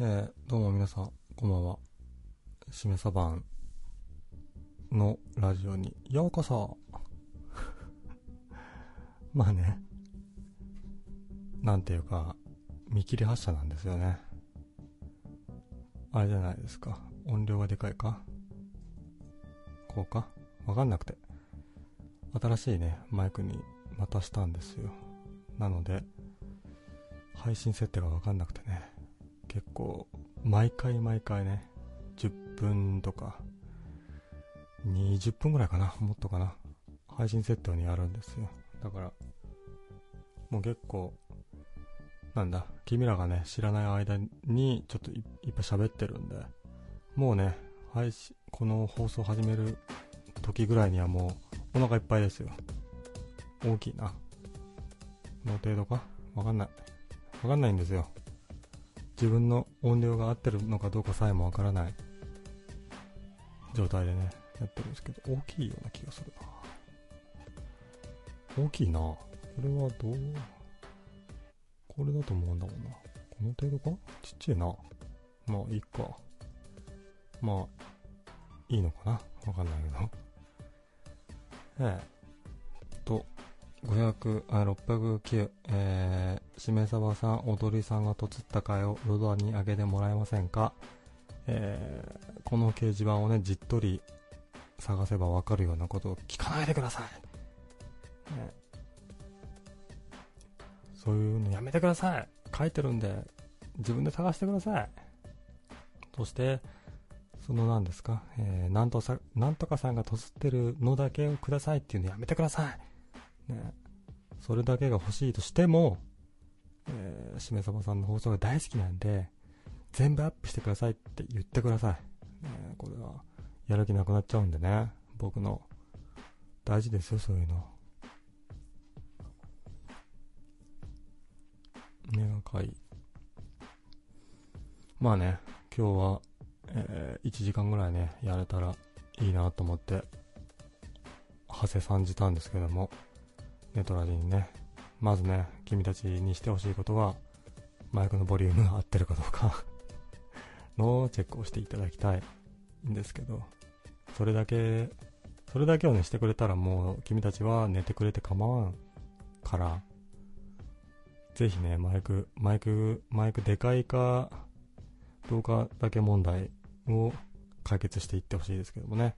えー、どうも皆さん、こんばんは。しめさばんのラジオにようこそ まあね、なんていうか、見切り発車なんですよね。あれじゃないですか。音量がでかいか？こうか？わかんなくて。新しいね、マイクにまたしたんですよ。なので、配信設定がわかんなくてね。結構、毎回毎回ね、10分とか、20分ぐらいかな、もっとかな、配信設定にやるんですよ。だから、もう結構、なんだ、君らがね、知らない間に、ちょっといっぱい喋ってるんで、もうね、配信、この放送始める時ぐらいにはもう、お腹いっぱいですよ。大きいな。の程度か？わかんない。わかんないんですよ。自分の音量が合ってるのかどうかさえもわからない状態でね、やってるんですけど、大きいような気がするな。大きいな。これはどう、これだと思うんだもんな。この程度か？ちっちゃいな。まあ、いいか。まあ、いいのかな？わかんないけど。ええ。と、500、あ、609、えー、しめさばさん、踊りさんがとつった回をロドアにあげてもらえませんか？えー、この掲示板をね、じっとり探せばわかるようなことを聞かないでください。ね、そういうのやめてください。書いてるんで、自分で探してください。そして、その何ですか、えー、なんとさ、なんとかさんがとつってるのだけをくださいっていうのやめてください。ね、それだけが欲しいとしても、えー、しめさばさんの放送が大好きなんで、全部アップしてくださいって言ってください。ね、これは、やる気なくなっちゃうんでね、僕の。大事ですよ、そういうの。目がかい。まあね、今日は、えー、1時間ぐらいね、やれたらいいなと思って、はせ参じたんですけども、ネトラジにね、まずね、君たちにしてほしいことは、マイクのボリュームが合ってるかどうか のチェックをしていただきたいんですけど、それだけ、それだけをね、してくれたらもう君たちは寝てくれて構わんから、ぜひね、マイク、マイク、マイクでかいか、どうかだけ問題を解決していってほしいですけどもね。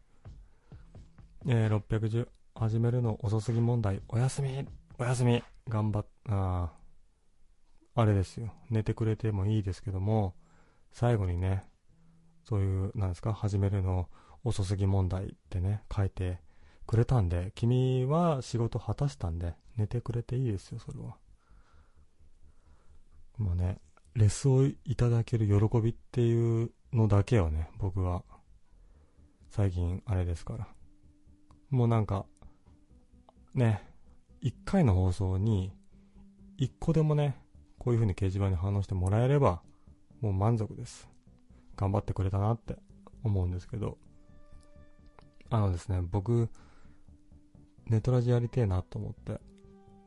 えー、610、始めるの遅すぎ問題、おやすみ、おやすみ、頑張っ、ああれですよ。寝てくれてもいいですけども、最後にね、そういう、なんですか、始めるの遅すぎ問題ってね、書いてくれたんで、君は仕事果たしたんで、寝てくれていいですよ、それは。まあね、レスをいただける喜びっていうのだけはね、僕は、最近あれですから。もうなんか、ね、一回の放送に、一個でもね、こういう風に掲示板に反応してもらえれば、もう満足です。頑張ってくれたなって思うんですけど、あのですね、僕、ネトラジやりてえなと思って。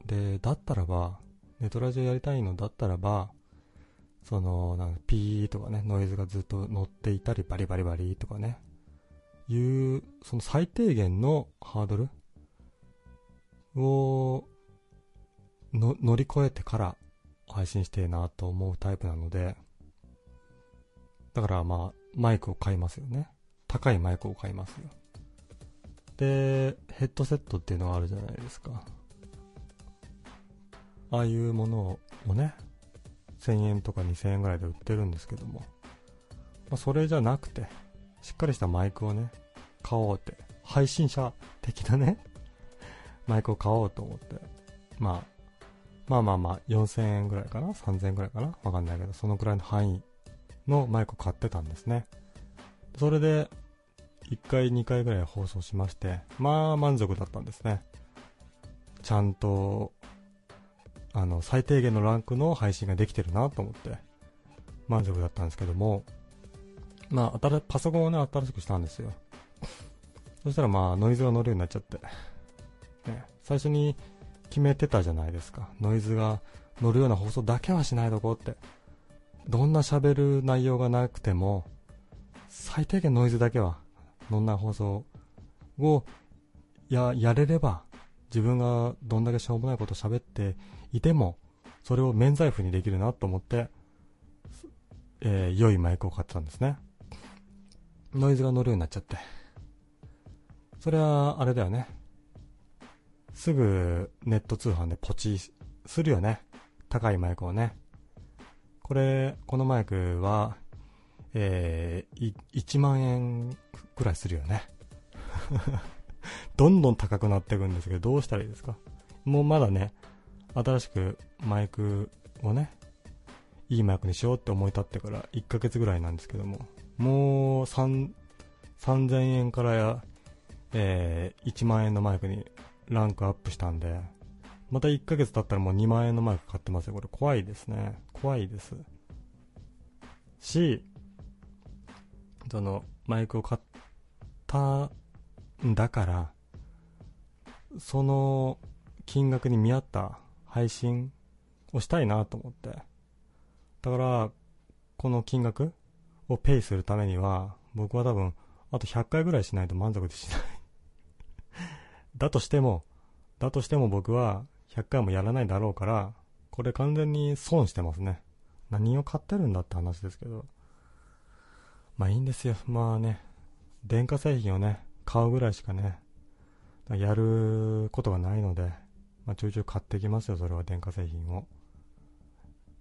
で、だったらば、ネトラジやりたいのだったらば、その、なんかピーとかね、ノイズがずっと乗っていたり、バリバリバリとかね、いう、その最低限のハードルをの乗り越えてから配信してえなと思うタイプなので、だからまあ、マイクを買いますよね。高いマイクを買いますよ。で、ヘッドセットっていうのがあるじゃないですか。ああいうものをね、1000円とか2000円ぐらいで売ってるんですけども、まあ、それじゃなくて、しっかりしたマイクをね、買おうって、配信者的なね、マイクを買おうと思って、まあ、まあまあまあ、4000円ぐらいかな ?3000 円ぐらいかな？わかんないけど、そのくらいの範囲のマイクを買ってたんですね。それで、1回2回ぐらい放送しまして、まあ満足だったんですね。ちゃんと、あの、最低限のランクの配信ができてるなと思って、満足だったんですけども、まあ、パソコンをね、新しくしたんですよ。そしたらまあ、ノイズが乗るようになっちゃって、ね、最初に決めてたじゃないですか。ノイズが乗るような放送だけはしないとこって。どんな喋る内容がなくても、最低限ノイズだけは、どんな放送をや、やれれば、自分がどんだけしょうもないこと喋っていても、それを免罪符にできるなと思って、えー、良いマイクを買ってたんですね。ノイズが乗るようになっちゃって。それは、あれだよね。すぐネット通販でポチするよね。高いマイクをね。これ、このマイクは、えー、1万円くらいするよね。どんどん高くなっていくんですけど、どうしたらいいですか？もうまだね、新しくマイクをね、いいマイクにしようって思い立ってから1ヶ月ぐらいなんですけども、もう3、3000円からや、えー、1万円のマイクにランクアップしたんで、また1ヶ月経ったらもう2万円のマイク買ってますよ。これ怖いですね。怖いです。し、その、マイクを買ったんだから、その金額に見合った配信をしたいなと思って。だから、この金額をペイするためには、僕は多分、あと100回ぐらいしないと満足でしないだとしても、だとしても僕は100回もやらないだろうから、これ完全に損してますね。何を買ってるんだって話ですけど。まあいいんですよ。まあね、電化製品をね、買うぐらいしかね、やることがないので、まあ、ちょいちょい買ってきますよ、それは電化製品を。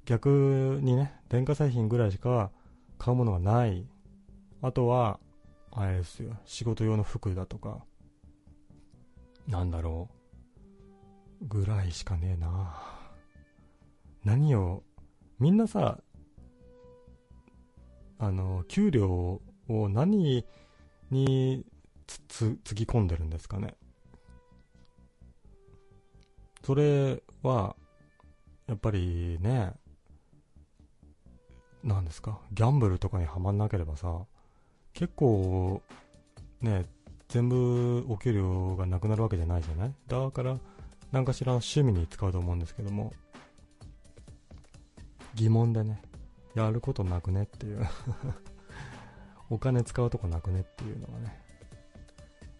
逆にね、電化製品ぐらいしか買うものがない。あとは、あれですよ、仕事用の服だとか、なんだろう、ぐらいしかねえな。何を、みんなさ、あの、給料を何につ、つぎ込んでるんですかね。それは、やっぱりね、なんですか、ギャンブルとかにはまんなければさ、結構、ね、全部お給料がなくなるわけじゃないじゃない？だから、何かしら趣味に使うと思うんですけども、疑問でね、やることなくねっていう お金使うとこなくねっていうのがね、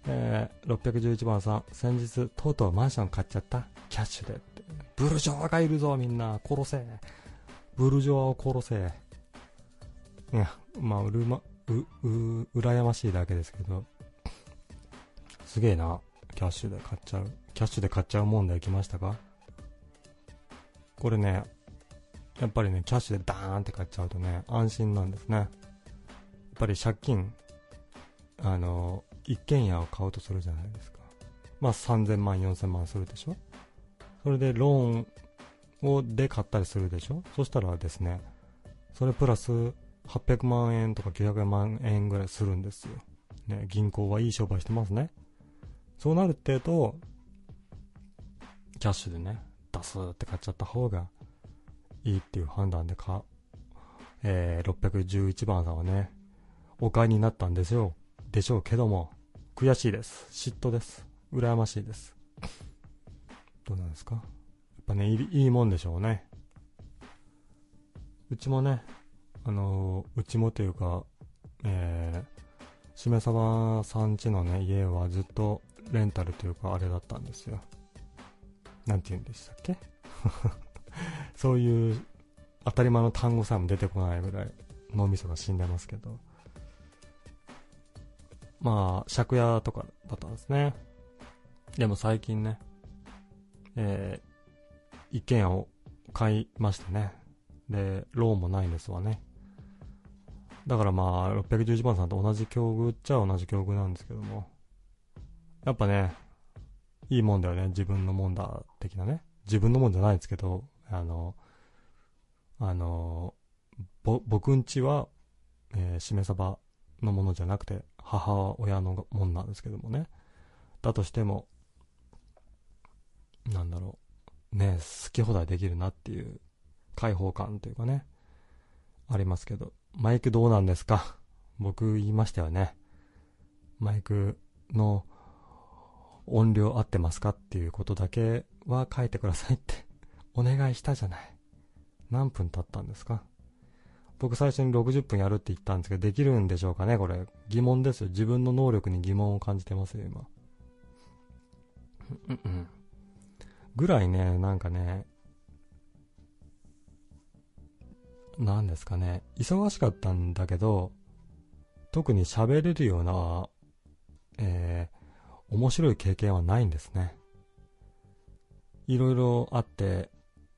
えー、611番さん、先日、とうとうマンション買っちゃったキャッシュでって。ブルジョワがいるぞ、みんな。殺せ。ブルジョワを殺せ。いや、まあ、うるま、う、う、羨ましいだけですけど。すげえな。キャッシュで買っちゃう。キャッシュで買っちゃう問題来ましたか？これね、やっぱりね、キャッシュでダーンって買っちゃうとね、安心なんですね。やっぱり借金、あの、一軒家を買うとするじゃないですか。まあ3000万、4000万するでしょ？それでローンをで買ったりするでしょ？そしたらですね、それプラス800万円とか900万円ぐらいするんですよ。ね、銀行はいい商売してますね。そうなるってと、キャッシュでね、出すって買っちゃった方がいいっていう判断でか、えー、611番さんはね、お買いになったんですよ。でしょうけども、悔しいです。嫉妬です。羨ましいです。どうなんですか？やっぱねい、いいもんでしょうね。うちもね、あのー、うちもというか、えー、しめさばさんちのね、家はずっとレンタルというか、あれだったんですよ。なんて言うんでしたっけ？そういう当たり前の単語さえも出てこないぐらい脳みそが死んでますけど。まあ、借家とかだったんですね。でも最近ね、えー、一軒家を買いましたね。で、ローンもないんですわね。だからまあ、611番さんと同じ境遇っちゃ同じ境遇なんですけども。やっぱね、いいもんだよね。自分のもんだ、的なね。自分のもんじゃないですけど、あの、あの、ぼ、僕んちは、えー、しめ鯖のものじゃなくて、母親のもんなんですけどもね。だとしても、なんだろう。ね、好き放題できるなっていう開放感というかね、ありますけど。マイクどうなんですか？僕言いましたよね。マイクの音量合ってますかっていうことだけは書いてくださいって お願いしたじゃない。何分経ったんですか？僕最初に60分やるって言ったんですけど、できるんでしょうかね、これ。疑問ですよ。自分の能力に疑問を感じてますよ、今。うんうん。ぐらいね、なんかね、なんですかね、忙しかったんだけど、特に喋れるような、えー、面白い経験はないんですね。いろいろあって、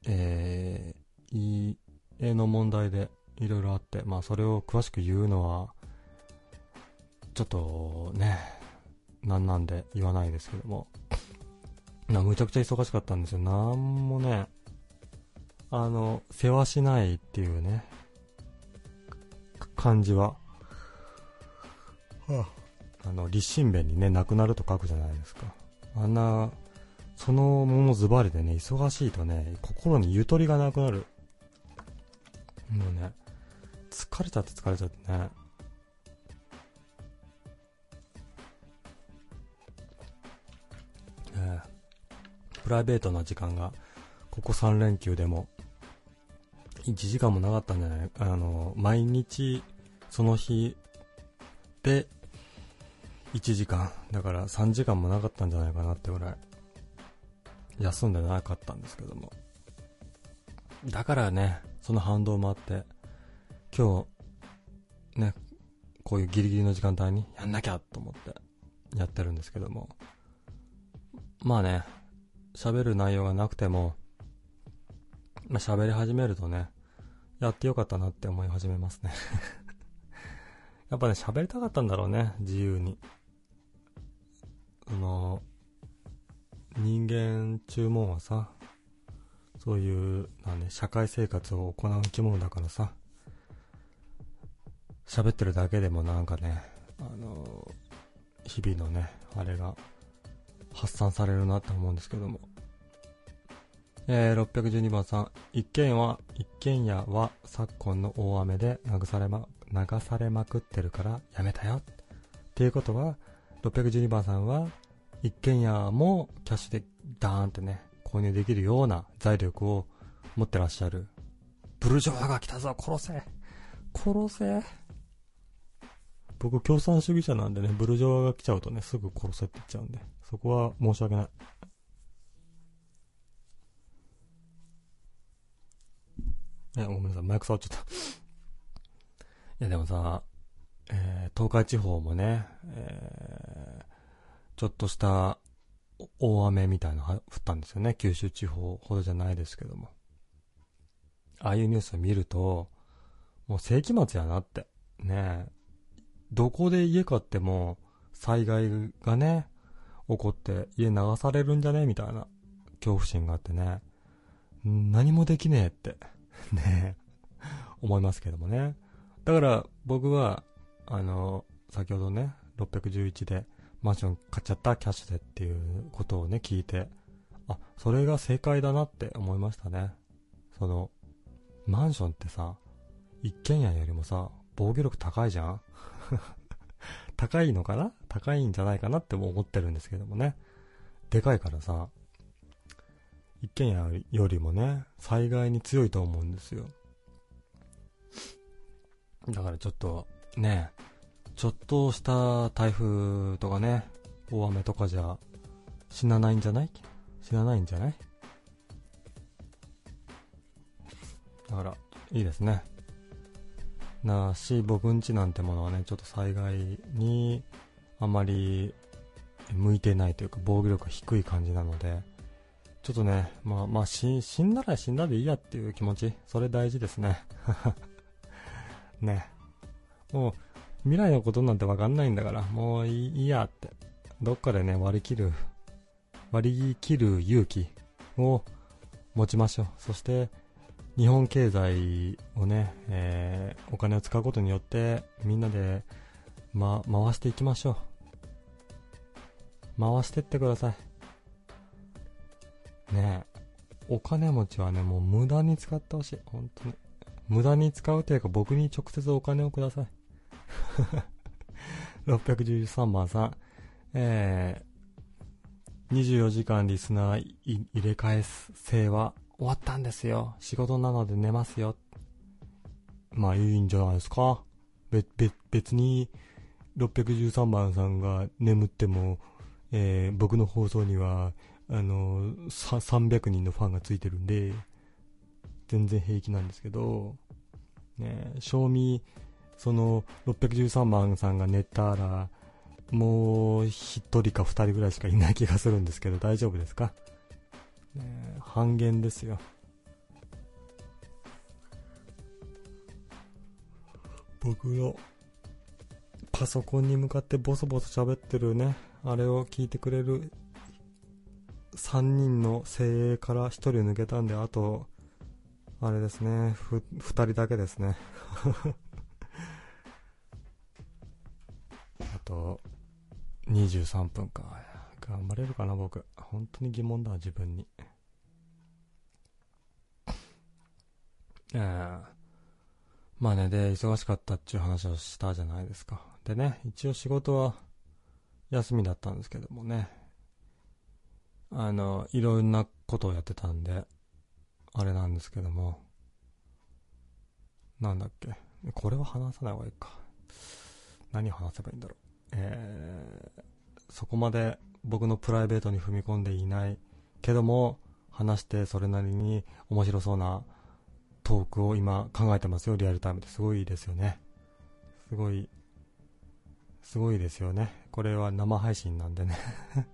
えー、家の問題でいろいろあって、まあそれを詳しく言うのは、ちょっとね、なんなんで言わないですけども。な、むちゃくちゃ忙しかったんですよ。なんもね、あの、世話しないっていうね、感じは、はあ、あの、立身弁にね、なくなると書くじゃないですか。あんな、そのものズバリでね、忙しいとね、心にゆとりがなくなる。もうね、疲れちゃって疲れちゃってね。えー、プライベートな時間が、ここ3連休でも、1時間もなかったんじゃないあの、毎日、その日で、1時間。だから3時間もなかったんじゃないかなってぐらい、休んでなかったんですけども。だからね、その反動もあって、今日、ね、こういうギリギリの時間帯にやんなきゃと思ってやってるんですけども。まあね、喋る内容がなくても、まあ、喋り始めるとね、やってよかったなって思い始めますね やっぱね、喋りたかったんだろうね、自由に。その、人間注文はさ、そういう、なんね、社会生活を行う生き物だからさ、喋ってるだけでもなんかね、あの日々のね、あれが発散されるなって思うんですけども。えー、612番さん、一軒は、一軒家は昨今の大雨で流されま、流されまくってるからやめたよ。っていうことは、612番さんは、一軒家もキャッシュでダーンってね、購入できるような財力を持ってらっしゃる。ブルジョワが来たぞ殺せ殺せ？僕共産主義者なんでね、ブルジョワが来ちゃうとね、すぐ殺せって言っちゃうんで、そこは申し訳ない。え、ごめんなさい、マイク触っちゃった。いや、でもさ、えー、東海地方もね、えー、ちょっとした大雨みたいなの降ったんですよね。九州地方ほどじゃないですけども。ああいうニュースを見ると、もう世紀末やなって。ねどこで家買っても災害がね、起こって家流されるんじゃね？みたいな恐怖心があってね。何もできねえって ね思いますけどもね。だから僕は、あの、先ほどね、611でマンション買っちゃったキャッシュでっていうことをね、聞いて、あ、それが正解だなって思いましたね。その、マンションってさ、一軒家よりもさ、防御力高いじゃん？高いのかな？高いんじゃないかなって思ってるんですけどもね。でかいからさ、一軒家よりもね、災害に強いと思うんですよ。だからちょっと、ね、ちょっとした台風とかね、大雨とかじゃ死なないんじゃない？死なないんじゃない？だから、いいですね。なし、僕んちなんてものはね、ちょっと災害にあまり向いてないというか、防御力が低い感じなので、ちょっとね、まあまあ死、死んだら死んだでいいやっていう気持ち、それ大事ですね。ね。もう、未来のことなんてわかんないんだから、もういいやって。どっかでね、割り切る、割り切る勇気を持ちましょう。そして、日本経済をね、えー、お金を使うことによって、みんなで、ま、回していきましょう。回してってください。ねえお金持ちはね、もう無駄に使ってほしい。本当に。無駄に使うというか僕に直接お金をください。613番さん。えー、24時間リスナー入れ替え制は終わったんですよ。仕事なので寝ますよ。まあいいんじゃないですか。べ、べ、別に、613番さんが眠っても、えー、僕の放送には、あのー、300人のファンがついてるんで、全然平気なんですけど、ね、賞味、その、613番さんが寝たら、もう、1人か2人ぐらいしかいない気がするんですけど、大丈夫ですか、ね、半減ですよ。僕のパソコンに向かってボソボソ喋ってるね、あれを聞いてくれる3人の精鋭から1人抜けたんで、あと、あれですね、ふ、2人だけですね。と、23分か。頑張れるかな、僕。本当に疑問だ、自分に。えー、まあね、で、忙しかったっていう話をしたじゃないですか。でね、一応仕事は休みだったんですけどもね、あの、いろんなことをやってたんで、あれなんですけども、なんだっけ、これは話さない方がいいか。何話せばいいんだろう。えー、そこまで僕のプライベートに踏み込んでいないけども、話してそれなりに面白そうなトークを今考えてますよ、リアルタイムですごいですよね。すごい、すごいですよね。これは生配信なんでね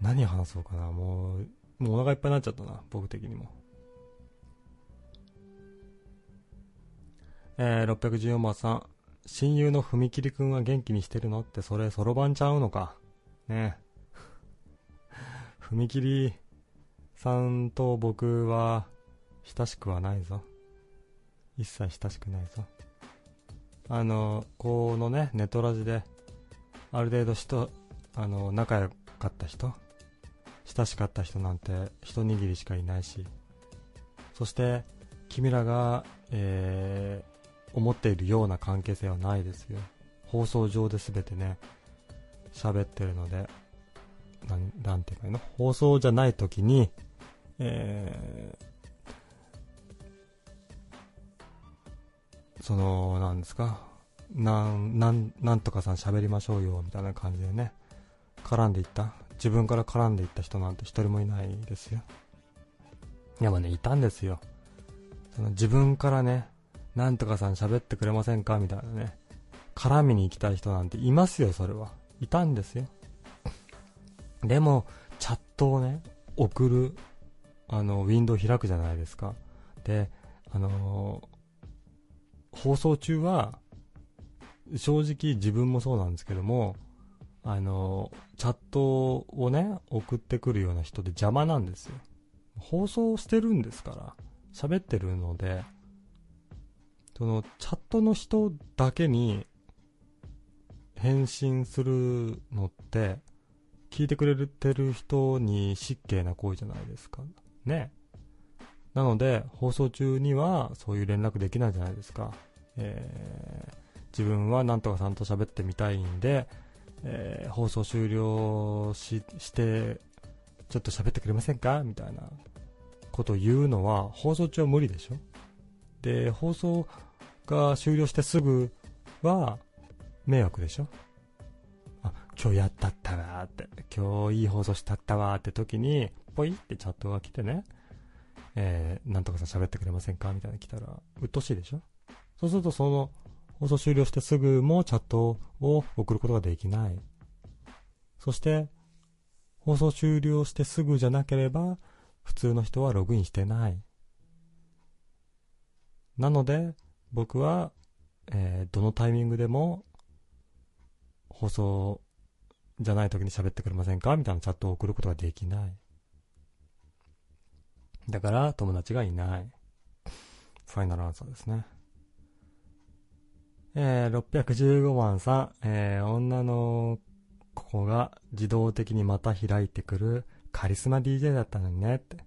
何話そうかな、もう、もうお腹いっぱいになっちゃったな、僕的にも。えー、614番さん、親友の踏切くんは元気にしてるの？ってそれ、そろばんちゃうのか。ね 踏切さんと僕は、親しくはないぞ。一切親しくないぞ。あの、このね、ネトラジで、ある程度人、あの、仲良かった人、親しかった人なんて一握りしかいないし、そして、君らが、えー、思っているような関係性はないですよ。放送上で全てね、喋ってるので、なん、ていうかいの放送じゃない時に、えー、その、なんですか、なん、なん、なんとかさん喋りましょうよ、みたいな感じでね、絡んでいった。自分から絡んでいった人なんて一人もいないですよ。いや、まあね、いたんですよ。その自分からね、なんとかさん喋ってくれませんか？みたいなね、絡みに行きたい人なんていますよ、それは。いたんですよ。でも、チャットをね、送る、あの、ウィンドウ開くじゃないですか。で、あのー、放送中は、正直自分もそうなんですけども、あの、チャットをね、送ってくるような人で邪魔なんですよ。放送してるんですから、喋ってるので、その、チャットの人だけに返信するのって、聞いてくれてる人に失敬な行為じゃないですか。ね。なので、放送中にはそういう連絡できないじゃないですか。えー、自分はなんとかさんと喋ってみたいんで、えー、放送終了して、ちょっと喋ってくれませんか？みたいなこと言うのは、放送中は無理でしょで、放送が終了してすぐは、迷惑でしょ？あ、今日やったったわーって、今日いい放送したったわーって時に、ポイってチャットが来てね、えー、なんとかさん喋ってくれませんか？みたいな来たら、うっとしいでしょ？そうするとその、放送終了してすぐもチャットを送ることができない。そして、放送終了してすぐじゃなければ、普通の人はログインしてない。なので、僕は、えー、どのタイミングでも、放送じゃない時に喋ってくれませんか？みたいなチャットを送ることができない。だから、友達がいない。ファイナルアンサーですね。えー、615番さん、えー、女の子が自動的にまた開いてくるカリスマ DJ だったのにねって。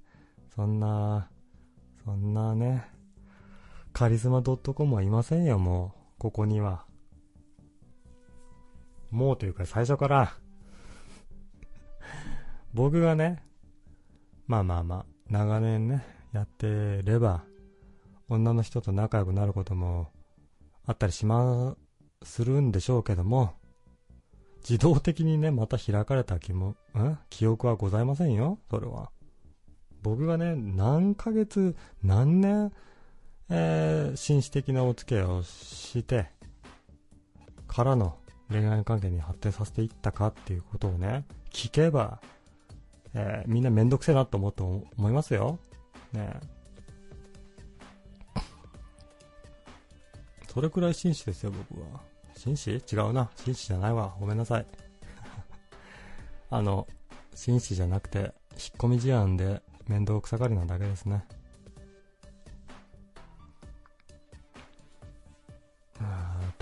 そんな、そんなね、カリスマ .com はいませんよ、もう。ここには。もうというか最初から 僕がね、まあまあまあ、長年ね、やってれば、女の人と仲良くなることもあったりしま、するんでしょうけども、自動的にね、また開かれた気も、ん記憶はございませんよ、それは。僕がね、何ヶ月、何年、えー、紳士的なお付き合いをして、からの恋愛関係に発展させていったかっていうことをね、聞けば、えー、みんなめんどくせえなと思うと思いますよ。ねそれくらい紳士ですよ、僕は。紳士？違うな。紳士じゃないわ。ごめんなさい。あの、紳士じゃなくて、引っ込み思案で面倒くさがりなだけですね。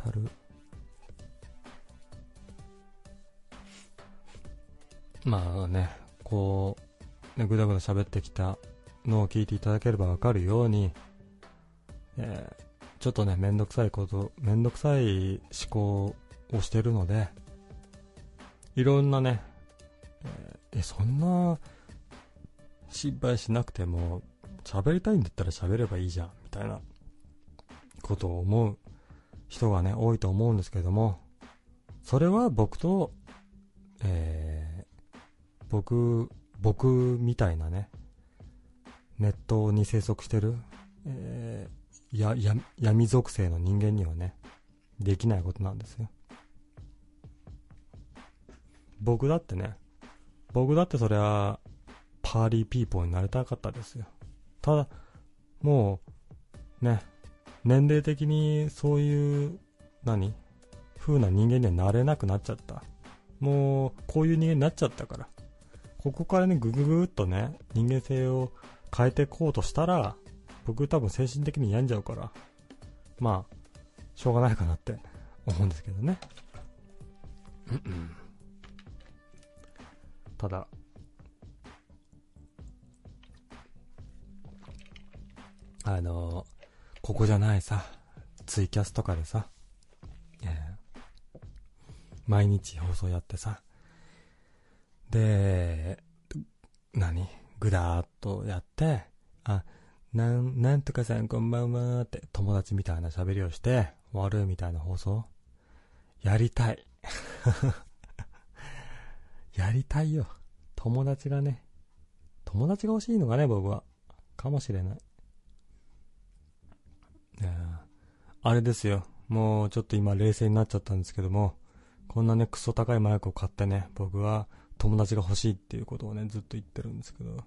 たる。まあね、こう、ね、ぐだぐだ喋ってきたのを聞いていただければわかるように、えー、ちょっとね、めんどくさいこと、めんどくさい思考をしてるので、いろんなね、えー、えそんな心配しなくても、喋りたいんだったら喋ればいいじゃん、みたいなことを思う人がね、多いと思うんですけども、それは僕と、えー、僕、僕みたいなね、ネットに生息してる、えー、や、や、闇属性の人間にはね、できないことなんですよ。僕だってね、僕だってそれは、パーリーピーポーになりたかったですよ。ただ、もう、ね、年齢的にそういう、何？風な人間にはなれなくなっちゃった。もう、こういう人間になっちゃったから。ここからね、ぐぐぐっとね、人間性を変えていこうとしたら、僕多分精神的に病んじゃうから、まあ、しょうがないかなって 思うんですけどね。ただ、あのここじゃないさ、ツイキャスとかでさ、え。ー、毎日放送やってさ、で、何？ぐだーっとやって、あ、なん、なんとかさんこんばんはって。友達みたいな喋りをして終わるみたいな放送。やりたい。やりたいよ。友達がね、友達が欲しいのがね、僕は。かもしれない。あれですよ。もうちょっと今冷静になっちゃったんですけども、こんなね、クソ高いマイクを買ってね、僕は友達が欲しいっていうことをね、ずっと言ってるんですけど、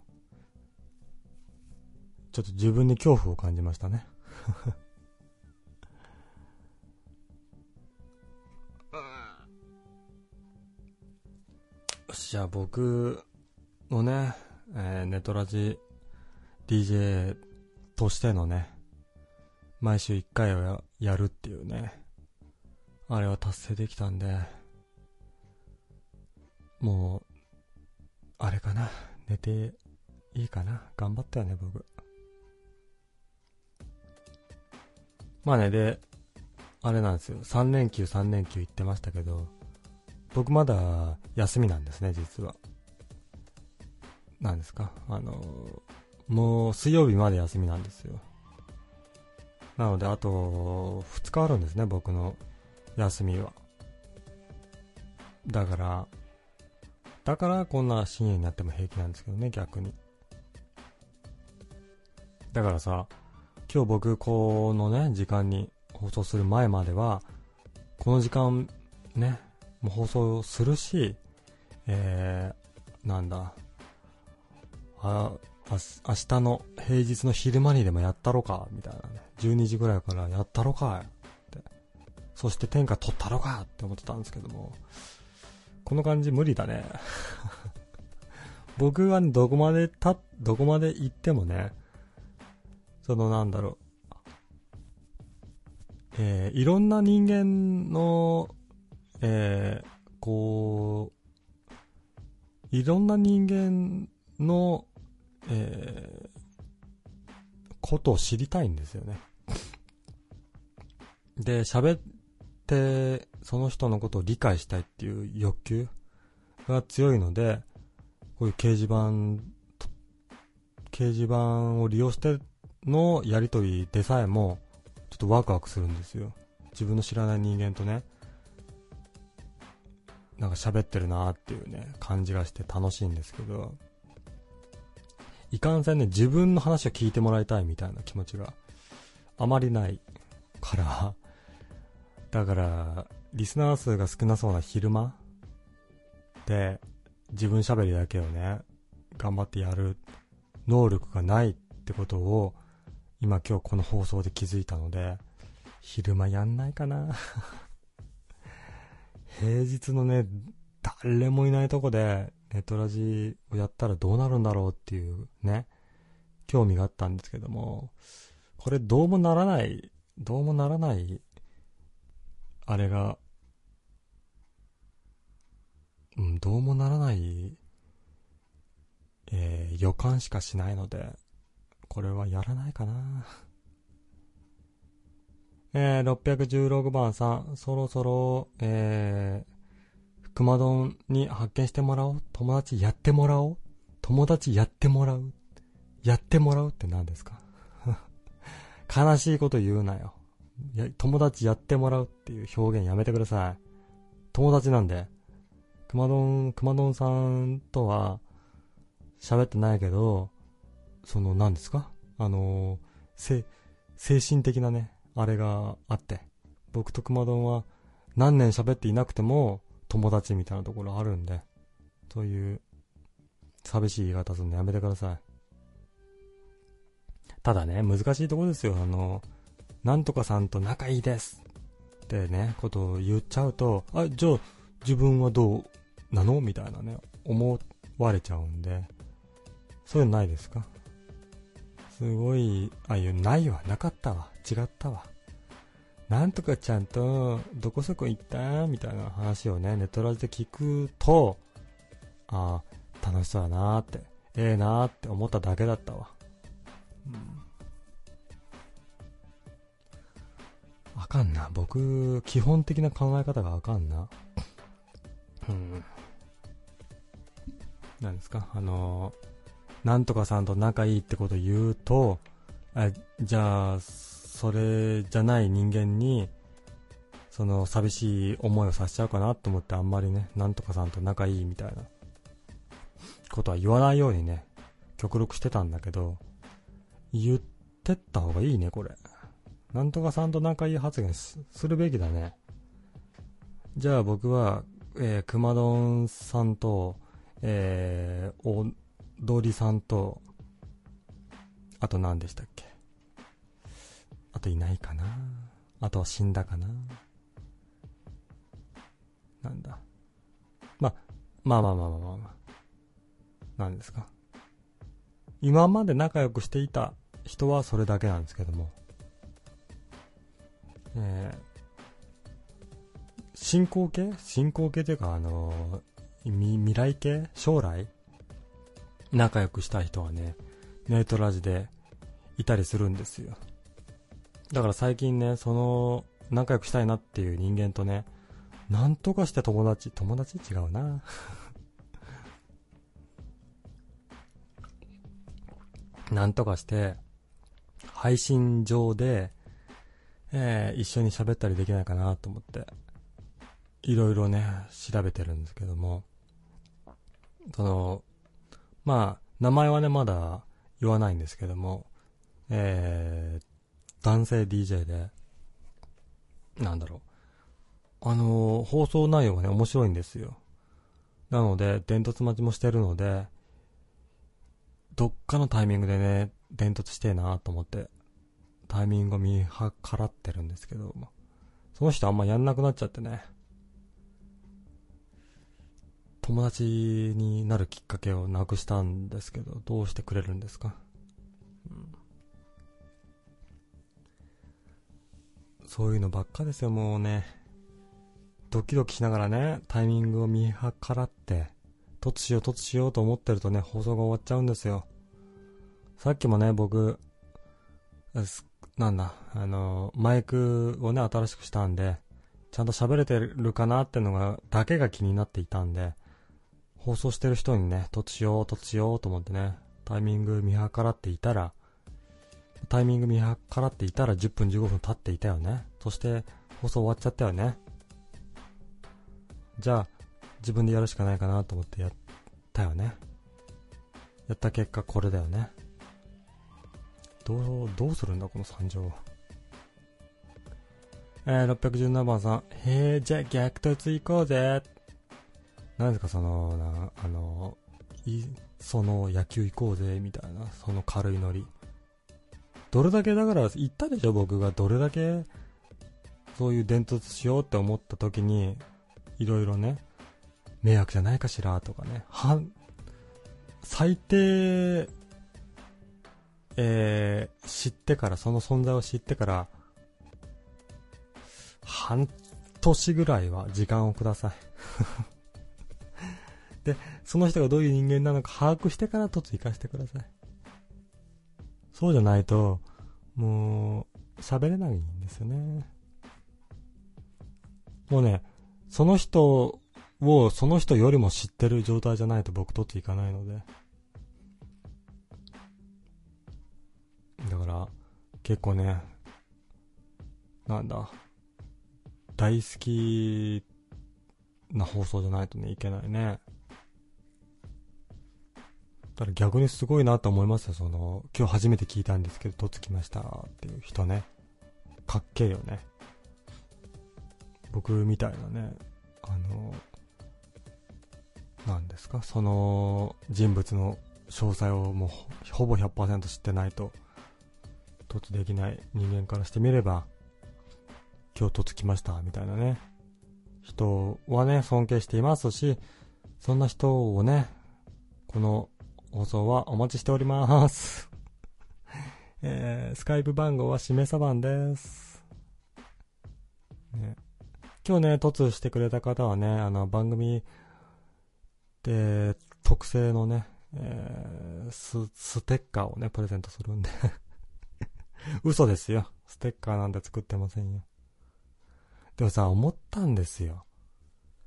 ちょっと自分に恐怖を感じましたね。よし、じゃあ僕のね、えー、ネトラジ DJ としてのね、毎週1回はやるっていうね、あれは達成できたんで、もう、あれかな、寝ていいかな、頑張ったよね、僕。まあね、で、あれなんですよ、3連休3連休行ってましたけど、僕まだ休みなんですね、実は。なんですかあのもう水曜日まで休みなんですよ。なので、あと、2日あるんですね、僕の休みは。だから、だからこんな深夜になっても平気なんですけどね、逆に。だからさ、今日僕、このね、時間に放送する前までは、この時間、ね、もう放送するし、えー、なんだ、あ、明日の平日の昼間にでもやったろか、みたいなね。12時ぐらいからやったろか、って。そして天下取ったろかって思ってたんですけども、この感じ無理だね。僕は、どこまでた、どこまで行ってもね、そのなんだろう、えー、いろんな人間の、えー、こう、いろんな人間の、えー、ことを知りたいんですよね。で、喋って、その人のことを理解したいっていう欲求が強いので、こういう掲示板、掲示板を利用してのやりとりでさえも、ちょっとワクワクするんですよ。自分の知らない人間とね、なんか喋ってるなーっていうね、感じがして楽しいんですけど、いかんせんね、自分の話を聞いてもらいたいみたいな気持ちがあまりないから、だから、リスナー数が少なそうな昼間で、自分喋りだけをね、頑張ってやる能力がないってことを、今今日この放送で気づいたので、昼間やんないかな。平日のね、誰もいないとこでネトラジをやったらどうなるんだろうっていうね、興味があったんですけども、これどうもならない、どうもならない、あれが、うん、どうもならない、えー、予感しかしないので、これはやらないかな。えー、616番さん、そろそろ、えー、熊丼に発見してもらおう。友達やってもらおう。友達やってもらう。やってもらうって何ですか？悲しいこと言うなよ。や友達やってもらうっていう表現やめてください。友達なんで。熊丼、熊丼さんとは喋ってないけど、その何ですか？あのー、精神的なね、あれがあって、僕と熊丼は何年喋っていなくても友達みたいなところあるんで、そういう寂しい言い方するのやめてください。ただね、難しいとこですよ。あの、なんとかさんと仲いいですってね、ことを言っちゃうと、あ、じゃあ自分はどうなのみたいなね、思われちゃうんで、そういうのないですか？すごい、あ、いう、ないわ、なかったわ。違ったわ。なんとかちゃんと、どこそこ行ったみたいな話をね、ネットラジで聞くと、ああ、楽しそうだなーって、ええー、なーって思っただけだったわ。うん。あかんな。僕、基本的な考え方があかんな。うん。何ですか？あのなんとかさんと仲いいってこと言うと、あじゃあ、それじゃない人間に、その寂しい思いをさせちゃうかなと思ってあんまりね、なんとかさんと仲いいみたいなことは言わないようにね、極力してたんだけど、言ってった方がいいね、これ。なんとかさんと仲いい発言するべきだね。じゃあ僕は、えー、熊丼さんと、えー、お、どりさんと、あと何でしたっけ？あといないかな？あとは死んだかな？なんだ？ま、まあまあまあまあまあまあ。何ですか？今まで仲良くしていた人はそれだけなんですけども。えー、進行形？進行形というか、あのー、未来系将来？仲良くしたい人はね、ネイトラジでいたりするんですよ。だから最近ね、その、仲良くしたいなっていう人間とね、なんとかして友達、友達？違うな。なんとかして、配信上で、えー、一緒に喋ったりできないかなと思って、いろいろね、調べてるんですけども、その、まあ、名前はね、まだ言わないんですけども、えー、男性 DJ で、なんだろう。あのー、放送内容がね、面白いんですよ。なので、伝突待ちもしてるので、どっかのタイミングでね、伝突してえなと思って、タイミングを見計らってるんですけど、その人あんまやんなくなっちゃってね、友達になるきっかけをなくしたんですけど、どうしてくれるんですか、うん、そういうのばっかですよ、もうね。ドキドキしながらね、タイミングを見計らって、突しよう突しようと思ってるとね、放送が終わっちゃうんですよ。さっきもね、僕、なんだ、あの、マイクをね、新しくしたんで、ちゃんと喋れてるかなってのが、だけが気になっていたんで、放送してる人にね、突しよう、突しようと思ってね、タイミング見計らっていたら、タイミング見計らっていたら10分15分経っていたよね。そして放送終わっちゃったよね。じゃあ、自分でやるしかないかなと思ってやったよね。やった結果これだよね。どう、どうするんだこの惨状。えー、617番さん。へえ、じゃあ逆突行こうぜ。何ですかその、な、あの、い、その野球行こうぜ、みたいな、その軽いノリ。どれだけだから言ったでしょ僕がどれだけそういう伝突しようって思った時にいろいろね迷惑じゃないかしらとかねは最低えー、知ってからその存在を知ってから半年ぐらいは時間をください でその人がどういう人間なのか把握してから突行かせてくださいそうじゃないと、もう、喋れないんですよね。もうね、その人をその人よりも知ってる状態じゃないと僕とっていかないので。だから、結構ね、なんだ、大好きな放送じゃないとね、いけないね。だから逆にすごいなと思いますよ。その、今日初めて聞いたんですけど、とつきましたっていう人ね。かっけえよね。僕みたいなね、あの、なんですか、その人物の詳細をもうほぼ100%知ってないと、突できない人間からしてみれば、今日突きましたみたいなね、人はね、尊敬していますし、そんな人をね、この放送はお待ちしております。えー、スカイプ番号はしめさ番です。ね、今日ね、突してくれた方はね、あの、番組で特製のね、えー、ス、ステッカーをね、プレゼントするんで嘘ですよ。ステッカーなんて作ってませんよ。でもさ、思ったんですよ。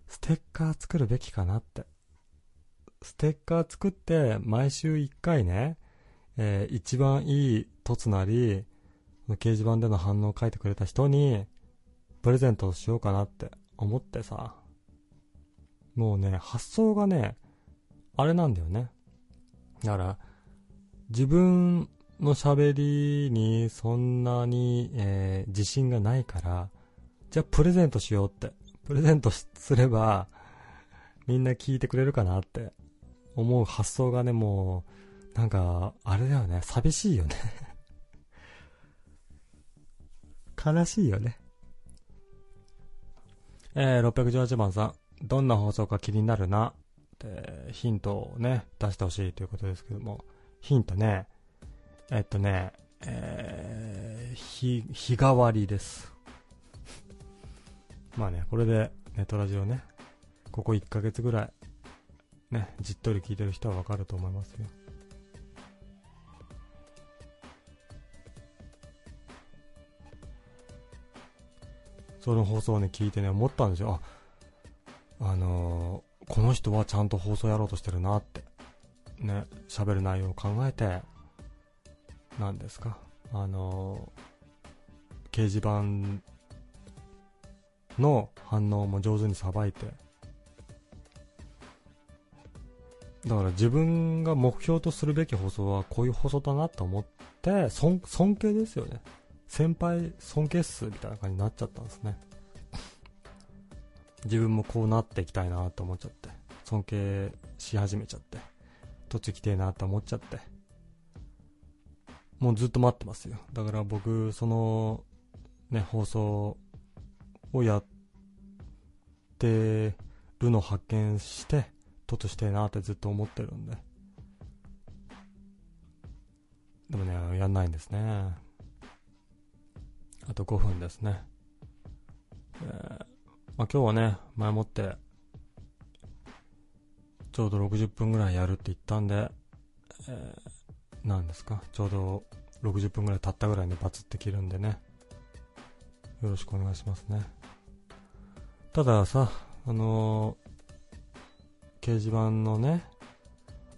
ステッカー作るべきかなって。ステッカー作って、毎週1回ね、えー、一番いい凸なり、掲示板での反応を書いてくれた人に、プレゼントをしようかなって思ってさ、もうね、発想がね、あれなんだよね。だから、自分の喋りにそんなに、えー、自信がないから、じゃあプレゼントしようって。プレゼントすれば、みんな聞いてくれるかなって。思う発想がね、もう、なんか、あれだよね、寂しいよね。悲しいよね。えー、618番さん、どんな放送か気になるな、ってヒントをね、出してほしいということですけども、ヒントね、えっとね、えー、日、日替わりです。まあね、これでネトラジオね、ここ1ヶ月ぐらいね、じっとり聞いてる人はわかると思いますよ。その放送をね、聞いてね、思ったんですよ。あ、あのー、この人はちゃんと放送やろうとしてるなって。ね、喋る内容を考えて、何ですか、あの、掲示板の反応も上手にさばいて、だから自分が目標とするべき放送はこういう放送だなと思って、尊敬ですよね。先輩尊敬っすみたいな感じになっちゃったんですね。自分もこうなっていきたいなと思っちゃって。尊敬し始めちゃって。途中来てえなと思っちゃって。もうずっと待ってますよ。だから僕、その、ね、放送をやってるのを発見して、としてえなってずっと思ってるんで。でもね、やんないんですね。あと5分ですね。えー、まあ、今日はね、前もって、ちょうど60分ぐらいやるって言ったんで、えー、なんですか、ちょうど60分ぐらい経ったぐらいにバツって切るんでね。よろしくお願いしますね。たださ、あのー、掲示板のね、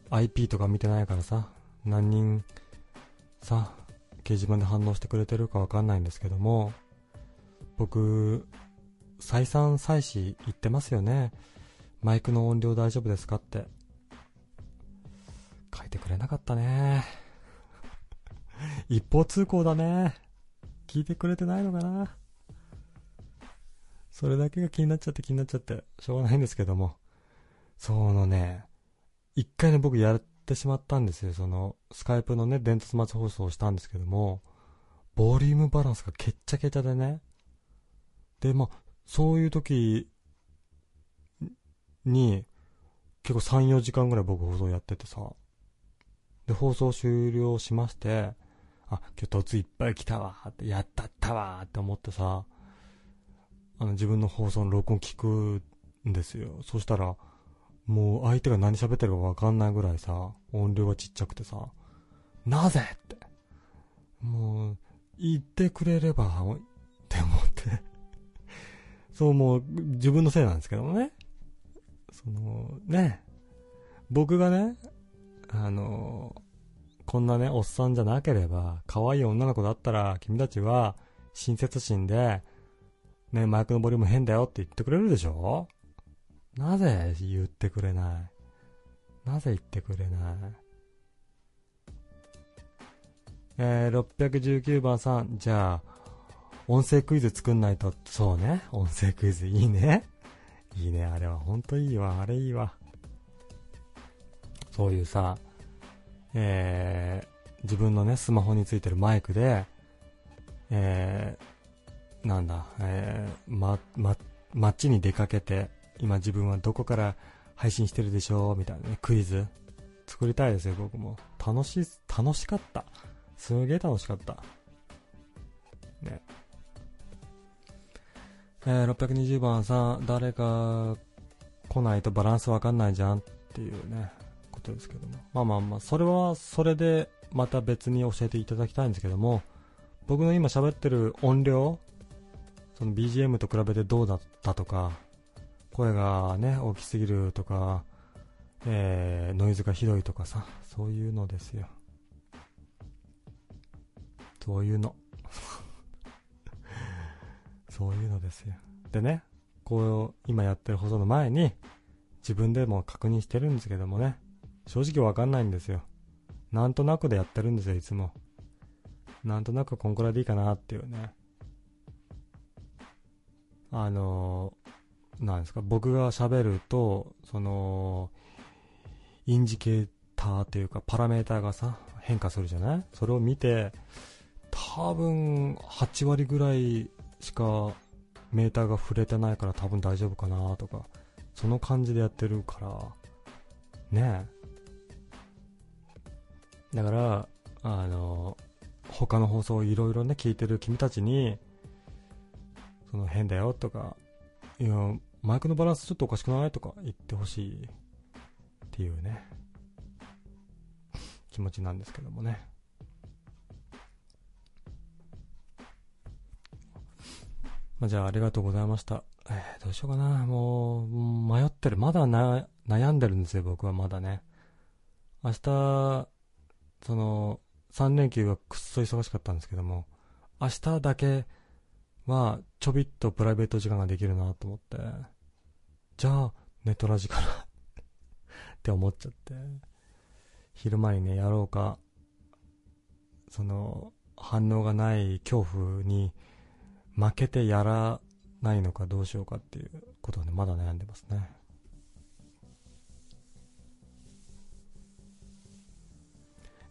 IP とか見てないからさ、何人さ、掲示板で反応してくれてるかわかんないんですけども、僕、再三再四言ってますよね。マイクの音量大丈夫ですかって。書いてくれなかったね。一方通行だね。聞いてくれてないのかな。それだけが気になっちゃって気になっちゃって、しょうがないんですけども。そのね、一回ね、僕やってしまったんですよ。その、スカイプのね、伝達待ち放送をしたんですけども、ボリュームバランスがけっちゃけちゃでね。で、まあ、そういう時に、結構3、4時間ぐらい僕放送やっててさ。で、放送終了しまして、あ、今日突いっぱい来たわって、やったったわって思ってさ、あの自分の放送の録音聞くんですよ。そしたら、もう相手が何喋ってるかわかんないぐらいさ、音量がちっちゃくてさ、なぜって。もう、言ってくれれば、って思って そうもう、自分のせいなんですけどもね。その、ね。僕がね、あの、こんなね、おっさんじゃなければ、可愛い女の子だったら、君たちは、親切心で、ね、マイクのボリューム変だよって言ってくれるでしょ？なぜ言ってくれない？なぜ言ってくれない？えー、619番さん、じゃあ、音声クイズ作んないと、そうね、音声クイズ。いいね。いいね、あれは。ほんといいわ、あれいいわ。そういうさ、えー、自分のね、スマホについてるマイクで、えー、なんだ、えー、ま、ま、街に出かけて、今自分はどこから配信してるでしょうみたいなね、クイズ作りたいですよ、僕も。楽し、楽しかった。すげえ楽しかった。ね。えー、620番さん、誰か来ないとバランスわかんないじゃんっていうね、ことですけども。まあまあまあ、それはそれでまた別に教えていただきたいんですけども、僕の今喋ってる音量、その BGM と比べてどうだったとか、声がね、大きすぎるとか、えー、ノイズがひどいとかさ、そういうのですよ。そういうの。そういうのですよ。でね、こう、今やってる放送の前に、自分でも確認してるんですけどもね、正直わかんないんですよ。なんとなくでやってるんですよ、いつも。なんとなくこんくらいでいいかなっていうね。あのー、なんですか、僕が喋ると、その、インジケーターというか、パラメーターがさ、変化するじゃない？それを見て、多分、8割ぐらいしかメーターが触れてないから多分大丈夫かなとか、その感じでやってるから、ねえ。だから、あの、他の放送をいろいろね、聞いてる君たちに、その変だよとか、いや、マイクのバランスちょっとおかしくないとか言ってほしいっていうね、気持ちなんですけどもね。まあ、じゃあありがとうございました。えー、どうしようかな。もう、迷ってる。まだな、悩んでるんですよ、僕はまだね。明日、その、3連休がくっそ忙しかったんですけども、明日だけは、ちょびっとプライベート時間ができるなと思って、じゃあ、ネトラジかなって思っちゃって、昼間にね、やろうか、その、反応がない恐怖に負けてやらないのかどうしようかっていうことでまだ悩んでますね。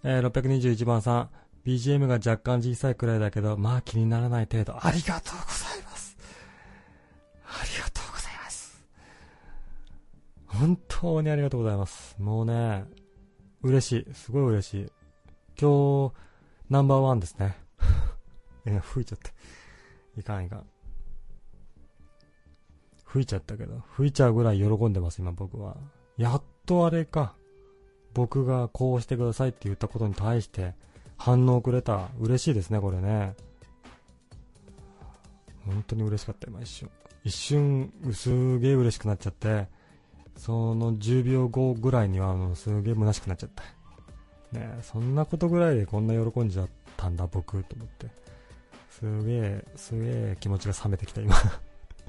えー、621番さん、BGM が若干小さいくらいだけど、まあ気にならない程度、ありがとうございます。ありがとうございます。本当にありがとうございます。もうね、嬉しい。すごい嬉しい。今日、ナンバーワンですね。え、吹いちゃった。いかんいかん。吹いちゃったけど、吹いちゃうぐらい喜んでます、今僕は。やっとあれか。僕がこうしてくださいって言ったことに対して反応くれた。嬉しいですね、これね。本当に嬉しかった、今一瞬。一瞬、すげえ嬉しくなっちゃって、その10秒後ぐらいには、もうすげえ虚しくなっちゃった。ねそんなことぐらいでこんな喜んじゃったんだ僕と思ってすげえすげえ気持ちが冷めてきた今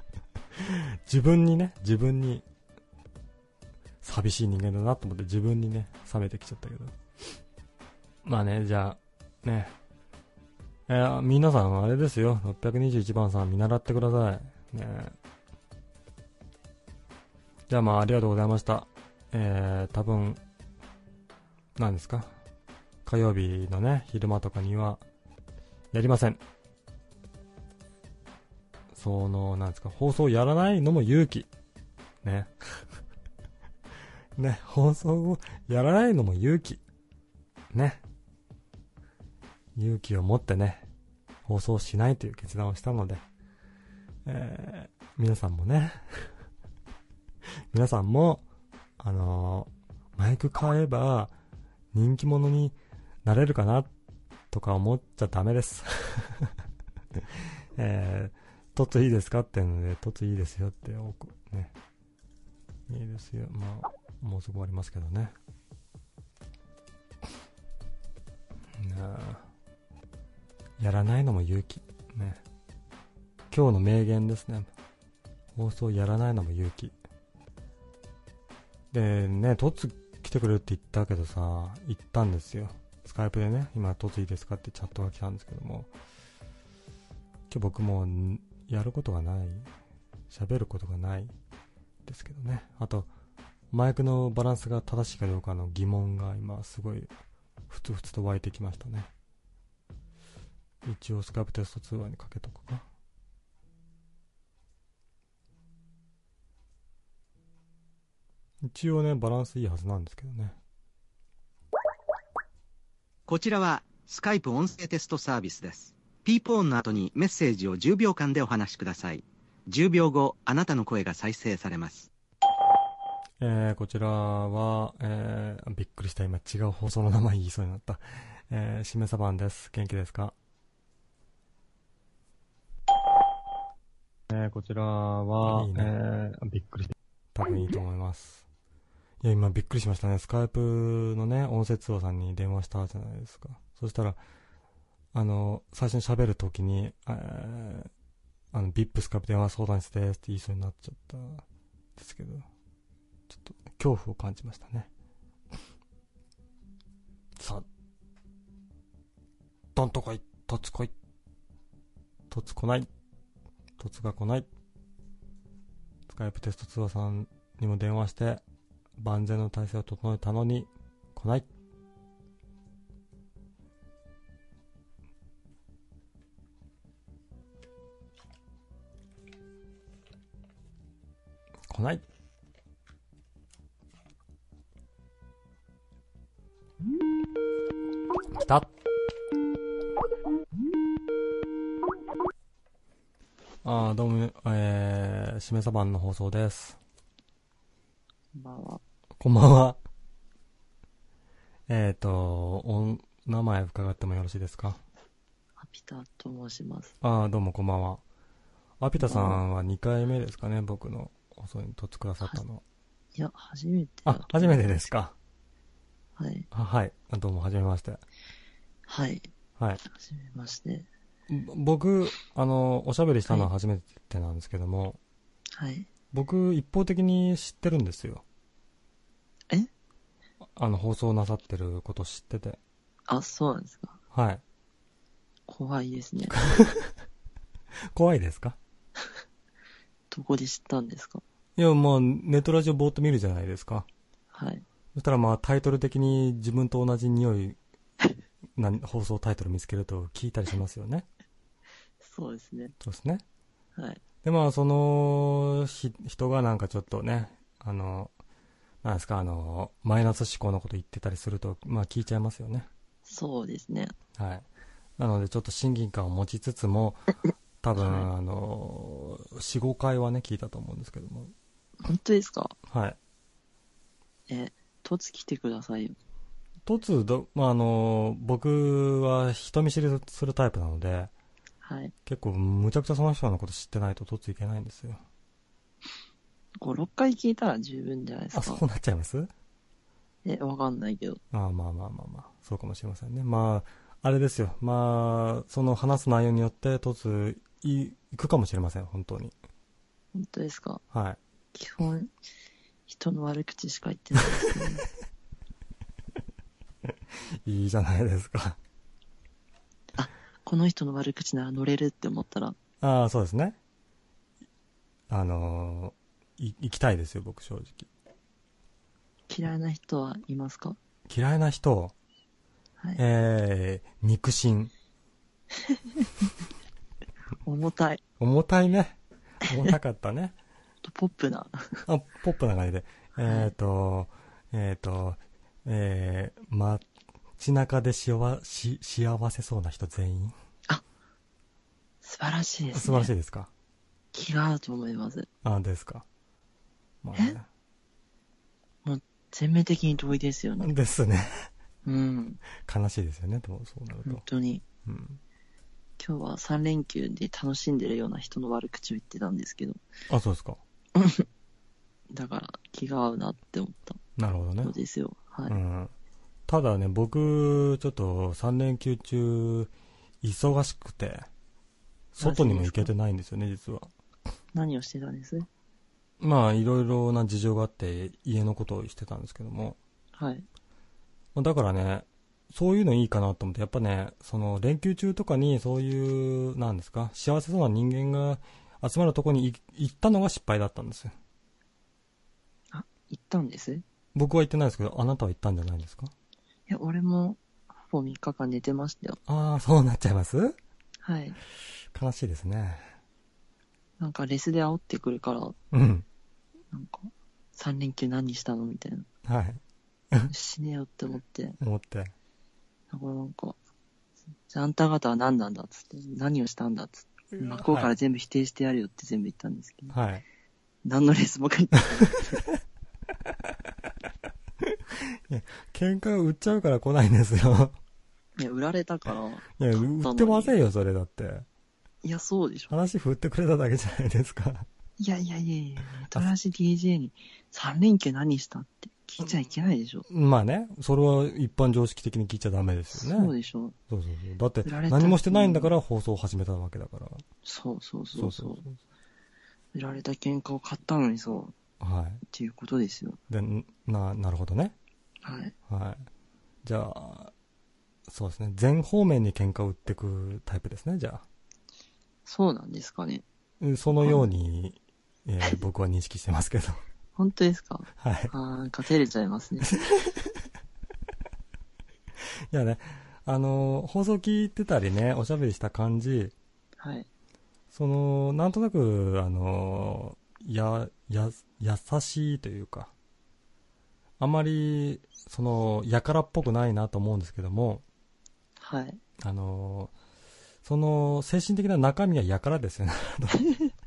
自分にね自分に寂しい人間だなと思って自分にね冷めてきちゃったけど。まあねじゃあね。えー、皆さんあれですよ。621番さん見習ってください。ね。じゃあまあありがとうございました。えー、多分何ですか？火曜日のね、昼間とかには、やりません。その、なんですか、放送やらないのも勇気。ね。ね、放送をやらないのも勇気。ね。勇気を持ってね、放送しないという決断をしたので、えー、皆さんもね、皆さんも、あのー、マイク買えば人気者になれるかなとか思っちゃダメです。えー、トツいいですかっていうので、トツいいですよって、ね。いいですよ。まあ、もうすぐ終わりますけどね。やらないのも勇気。ね。今日の名言ですね。放送やらないのも勇気。で、ね、トツ来てくれるって言ったけどさ、行ったんですよ。スカイプでね、今、突いいですかってチャットが来たんですけども、今日僕もやることがない、喋ることがないですけどね。あと、マイクのバランスが正しいかどうかの疑問が今すごいふつふつと湧いてきましたね。一応スカイプテスト通話にかけとくか。一応ね、バランスいいはずなんですけどね。こちらはスカイプ音声テストサービスです。ピーポーンの後にメッセージを10秒間でお話しください。10秒後、あなたの声が再生されます。えー、こちらは、えー、びっくりした。今違う放送の名前言いそうになった。えー、しめさばんです。元気ですか？えー、こちらは、いいね、えー、びっくりした。多分いいと思います。いや、今びっくりしましたね。スカイプのね、音声通話さんに電話したじゃないですか。そしたら、あの、最初に喋るときに、えー、あの、ビップスカイプ電話相談室ですって言いそうになっちゃったんですけど、ちょっと恐怖を感じましたね。さあ、どんとこい、とつこい、とつこない、とつが来ない。スカイプテスト通話さんにも電話して、万全の体制を整えたのに来ない。来ない。来た。ああ、どうも、えー、しめさばんの放送です。こんばんは。こんばんは。えっ、ー、と、お名前伺ってもよろしいですか？アピタと申します。ああ、どうもこんばんは。アピタさんは2回目ですかね、僕の放送にとってくださったの。いや、初めて。あ、初めてですか。はい。あはい。どうも、はじめまして。はい。はい。はじめまして。僕、あの、おしゃべりしたのは初めてなんですけども、はい。僕、一方的に知ってるんですよ。え？あの、放送なさってること知ってて。あ、そうなんですか。はい。怖いですね。怖いですか？どこで知ったんですか？いや、まあ、ネットラジオぼーっと見るじゃないですか。はい。そしたらまあ、タイトル的に自分と同じ匂い な放送タイトル見つけると聞いたりしますよね。そうですね。そうですね。はい。で、まあ、その、人がなんかちょっとね、あの、なんですか、あの、マイナス思考のこと言ってたりすると、まあ聞いちゃいますよね。そうですね。はい。なので、ちょっと親近感を持ちつつも、多分、はい、あの、4、5回はね、聞いたと思うんですけども。本当ですか？はい。え、トツ来てくださいよ。トツ、ど、まあ、あの、僕は人見知りするタイプなので、はい。結構、むちゃくちゃその人のこと知ってないと、突いけないんですよ。5、6回聞いたら十分じゃないですか。あ、そうなっちゃいます？え、わかんないけど。あまあまあまあまあ、そうかもしれませんね。まあれですよ。まあ、その話す内容によって、突、い、行くかもしれません、本当に。本当ですか？はい。基本、人の悪口しか言ってないですね。いいじゃないですか。この人の悪口なら乗れるって思ったら、ああ、そうですね。あのーい、行きたいですよ、僕正直。嫌いな人はいますか？嫌いな人、はい。えー、肉親。重たい。重たいね。重たかったね。ポップな。あ、ポップな感じで。えっ、ー、と、えっ、ー、と、えー、街中でしわし幸せそうな人全員？素晴らしいですね。素晴らしいですか？気が合うと思います。あ、ですか。まあね、全面的に同意ですよね。ですね。うん。悲しいですよね、でもそうなる本と。当に。うん。今日は3連休で楽しんでるような人の悪口を言ってたんですけど、あ、そうですか。だから気が合うなって思ったなるほどねの。ですよ。はい。うん。ただね、僕、ちょっと3連休中、忙しくて、外にも行けてないんですよね、実は。何をしてたんです？まあ、いろいろな事情があって、家のことをしてたんですけども。はい。まあだからね、そういうのいいかなと思って、やっぱね、その連休中とかにそういう、なんですか、幸せそうな人間が集まるとこに行行ったのが失敗だったんですよ。あ、行ったんです？い僕は行ってないですけど、あなたは行ったんじゃないですか？や、俺も、ほぼ3日間寝てましたよ。ああ、そうなっちゃいます？はい。悲しいですね。なんかレスで煽ってくるから、うん。なんか、3連休何したのみたいな。はい。死ねよって思って、思って。だからなんか、じゃああんた方は何なんだっつって、何をしたんだっつって、真っ向から全部否定してやるよって全部言ったんですけど、はい。何のレスも書 いてない。喧嘩売っちゃうから来ないんですよ。いや、売られたから、いや、売ってませんよ、それだって。いや、そうでしょ。話振ってくれただけじゃないですか。いやいやいやいや、ネトラジ DJ に3連休何したって聞いちゃいけないでしょ。まあね、それは一般常識的に聞いちゃダメですよね。そうでしょ。そうそうそう。だって何もしてないんだから放送を始めたわけだから。そうそうそうそう。売られた喧嘩を買ったのにそう、っはい。ていうことですよ。で、な、なるほどね。はい。はい。じゃあ、そうですね。全方面に喧嘩を売ってくタイプですね、じゃそうなんですかね。そのように、えー僕は認識してますけど。本当ですか？はい。あーなんか照れちゃいますね。いやね、あのー放送聞いてたりね、おしゃべりした感じ、はい。その、なんとなく、あのーや、や、優しいというか、あまり、その、やからっぽくないなと思うんですけども、はい。あのーその、精神的な中身はやからですよね。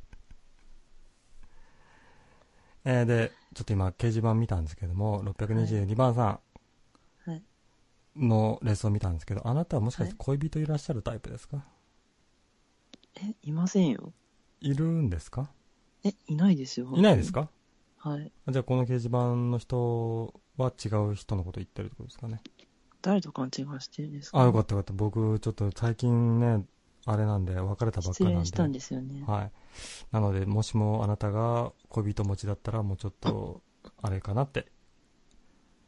えーで、ちょっと今、掲示板見たんですけども、622番さはい。んのレースを見たんですけど、あなたはもしかして恋人いらっしゃるタイプですか、え、いませんよ。い、るんですか？え、いないですよ。いないですか？はい。じゃあこの掲示板の人は違う人のこと言ってるってことですかね。誰と勘違いしてるんですか？あ、よかったよかった。僕、ちょっと最近ね、あれなんで、別れたばっか失なんで。恋したんですよね。はい。なので、もしもあなたが恋人持ちだったら、もうちょっと、あれかなって。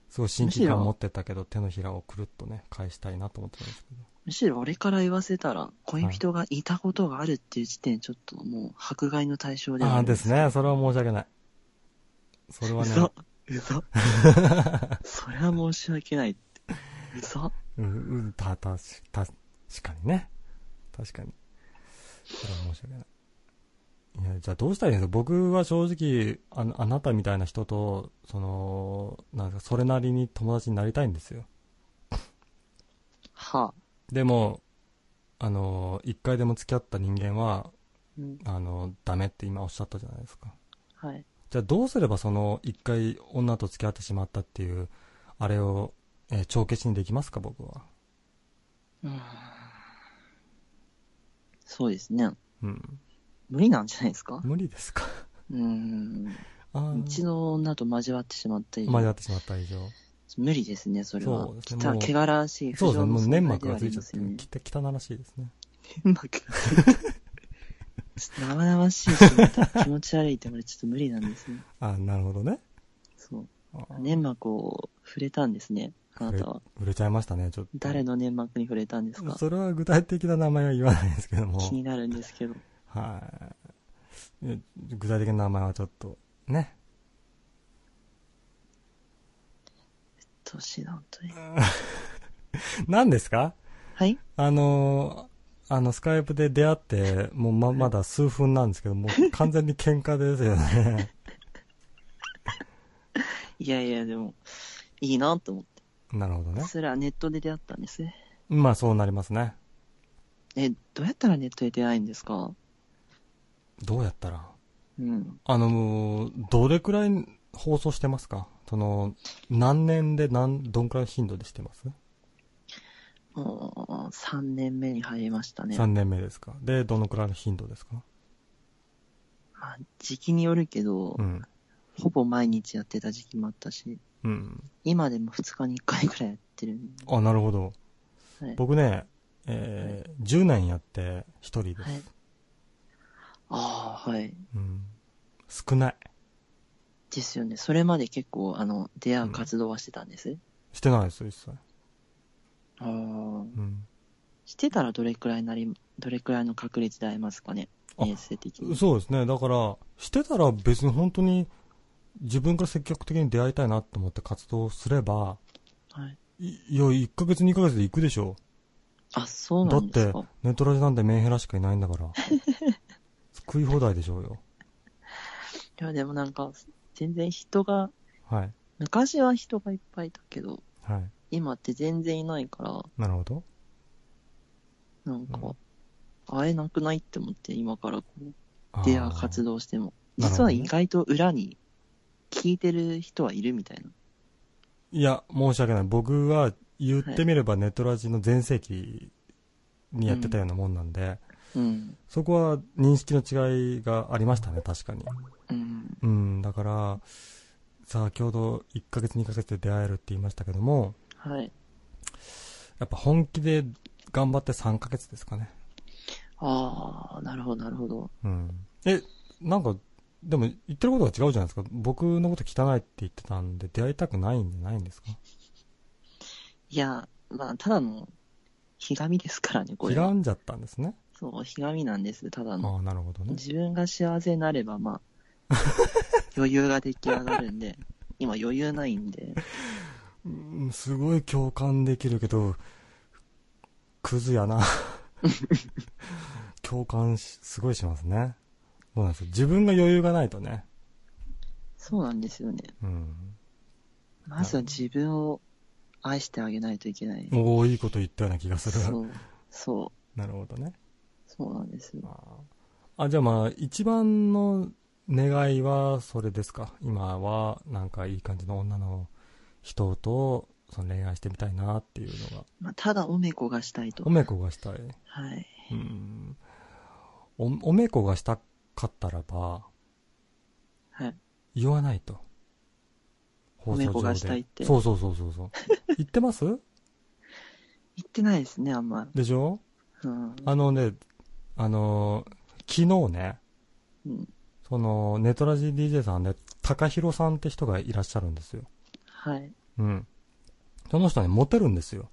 すごい親近感持ってたけど、手のひらをくるっとね、返したいなと思ってたんですけど。むしろ俺から言わせたら、恋人がいたことがあるっていう時点、ちょっともう迫害の対象ではああですね。それは申し訳ない。それはね、嘘。嘘。それは申し訳ないって。嘘。う、う、た、た、た、確かにね。確かに。それは申し訳ない。いや、じゃあどうしたらいいんですか？僕は正直あ、あなたみたいな人と、その、なんか、それなりに友達になりたいんですよ。はあ。でも、あの、一回でも付き合った人間は、うん。あの、ダメって今おっしゃったじゃないですか。はい。じゃあどうすればその、一回女と付き合ってしまったっていう、あれを、えー帳消しにできますか僕は？うーん。そうですね。うん。無理なんじゃないですか？無理ですか？うーん。あーうちの女と交わってしまった以上間違ってしまった以上。無理ですね、それは。そうですねもう汚汚らしい。そうですね、もう粘膜ががついちゃってね、きて汚らしいですね。粘膜が。生々しいし、また気持ち悪いって俺ちょっと無理なんですね。あなるほどね。そう。あ粘膜を触れたんですね、あなたは。売れちゃいましたね、ちょっと。誰の粘膜に触れたんですか？それは具体的な名前は言わないですけども。気になるんですけど。はい。え具体的な名前はちょっと、ね。年なんとに。何ですか？はいあのー、あの、スカイプで出会って、もうま、まだ数分なんですけど、もう 完全に喧嘩ですよね。いやいや、でも、いいなと思って。なるほどね。それはネットで出会ったんですね。まあそうなりますね。え、どうやったらネットで出会えんですか？どうやったら？うん。あの、どれくらい放送してますか？その、何年で何、どんくらいの頻度でしてます、もう、3年目に入りましたね。?3 年目ですか？で、どのくらいの頻度ですか？まあ、時期によるけど、うん。ほぼ毎日やってた時期もあったし、うん。今でも2日に1回くらいやってるんで。あ、なるほど。はい。僕ね、えー10年やって一人です。はい。ああ、はい。うん。少ない。ですよね。それまで結構、あの、出会う活動はしてたんです？してないですよ、一切。ああ。うん。してたらどれくらいなり、どれくらいの確率で会えますかね？あ衛生的に。そうですね。だから、してたら別に本当に自分から積極的に出会いたいなと思って活動すれば、はい。いいや、1ヶ月2ヶ月で行くでしょ。あ、そうだってなんですか。、ネットラジなんてメンヘラしかいないんだから。食い放題でしょうよ。いや、でもなんか、全然人が、はい。昔は人がいっぱいいたけど、はい。今って全然いないから、なるほど。なんかうん、会えなくないって思って、今からこう、出会う活動しても。実は意外と裏に聞いてる人はいるみたいな。いや、申し訳ない。僕は言ってみればネットラジの全盛期にやってたようなもんなんで、うん。そこは認識の違いがありましたね、確かに。うん。うん、だから、先ほど1ヶ月2ヶ月で出会えるって言いましたけども、はい。やっぱ本気で頑張って3ヶ月ですかね。ああ、なるほど、なるほど。うん。え、なんか、でも言ってることが違うじゃないですか。僕のこと汚いって言ってたんで出会いたくないんじゃないんですか？いや、まあ、ただの、ひがみですからね、これは。嫌んじゃったんですね。そう、ひがみなんです、ただの。ああ、なるほどね。自分が幸せになれば、まあ、余裕が出来上がるんで、今余裕ないんで、うんすごい共感できるけど、クズやな。共感し、すごいしますね。そうなんですよ。自分が余裕がないとね。そうなんですよね。うん。まずは自分を愛してあげないといけない。おおいいこと言ったような気がする。そう、そう、なるほどね。そうなんですよ。あじゃあまあ、一番の願いはそれですか？今は、なんかいい感じの女の人と、その恋愛してみたいなっていうのが。まあ、ただおめこがしたいとお。めこがしたい。はい。うん。お、おめこがしたかったらば、はい。言わないと。放おめこがしたいってそうそうそうそうそう。言ってます？言ってないですね、あんま。でしょ？うん。あのね、あのー昨日ね、うん。その、ネトラジ DJ さんで、高弘さんって人がいらっしゃるんですよ。はい。うん。その人ね、モテるんですよ。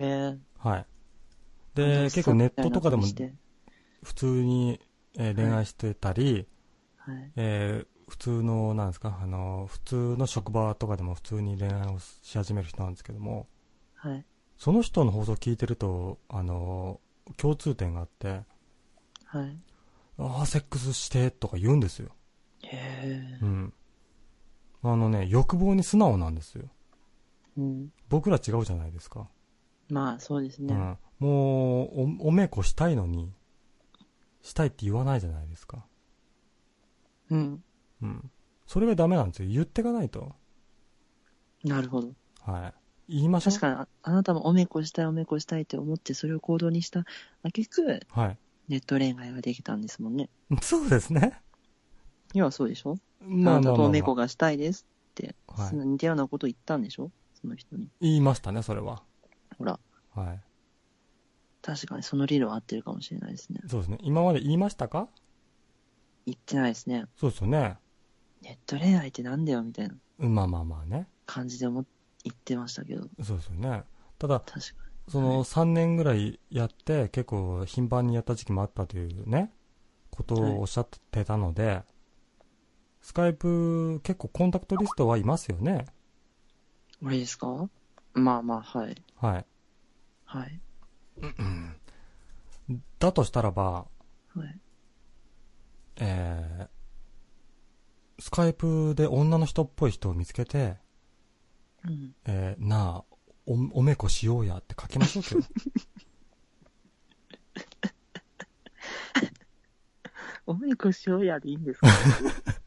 へえ。はい。で、結構ネットとかでも普通に、えー恋愛してたり、はい。えー普通の、なんですか、あの、普通の職場とかでも普通に恋愛をし始める人なんですけども、はい。その人の放送を聞いてると、あの、共通点があって、はい。ああ、セックスしてとか言うんですよ。へえう。ん。あのね、欲望に素直なんですよ。うん。僕ら違うじゃないですか。まあ、そうですね。うん。もう、お、おめこしたいのに、したいって言わないじゃないですか。うん。うん。それがダメなんですよ。言ってかないと。なるほど。はい。言いましょう。確かにあ、あなたもおめこしたい、おめこしたいって思って、それを行動にした、あげく、はい。ネット恋愛ができたんですもんね。そうですね。要はそうでしょ、まあなたとおめこがしたいですって、はい似たようなこと言ったんでしょ？その人に。言いましたね、それは。ほら、はい。確かにその理論合ってるかもしれないですね。そうですね。今まで言いましたか？言ってないですね。そうですよね。ネット恋愛ってなんだよみたいなうんまあまあまあね。感じで思っ言ってましたけど、そうですよね。ただ、確かその3年ぐらいやって、結構頻繁にやった時期もあったというね、ことをおっしゃってたので、スカイプ結構コンタクトリストはいますよね。に。あれですか？まあまあ、はい。はい。はい。だとしたらば、はい。えー、スカイプで女の人っぽい人を見つけて、うん。えー、なあ、お、おめこしようやって書きましょうけど。おめこしようやでいいんですか？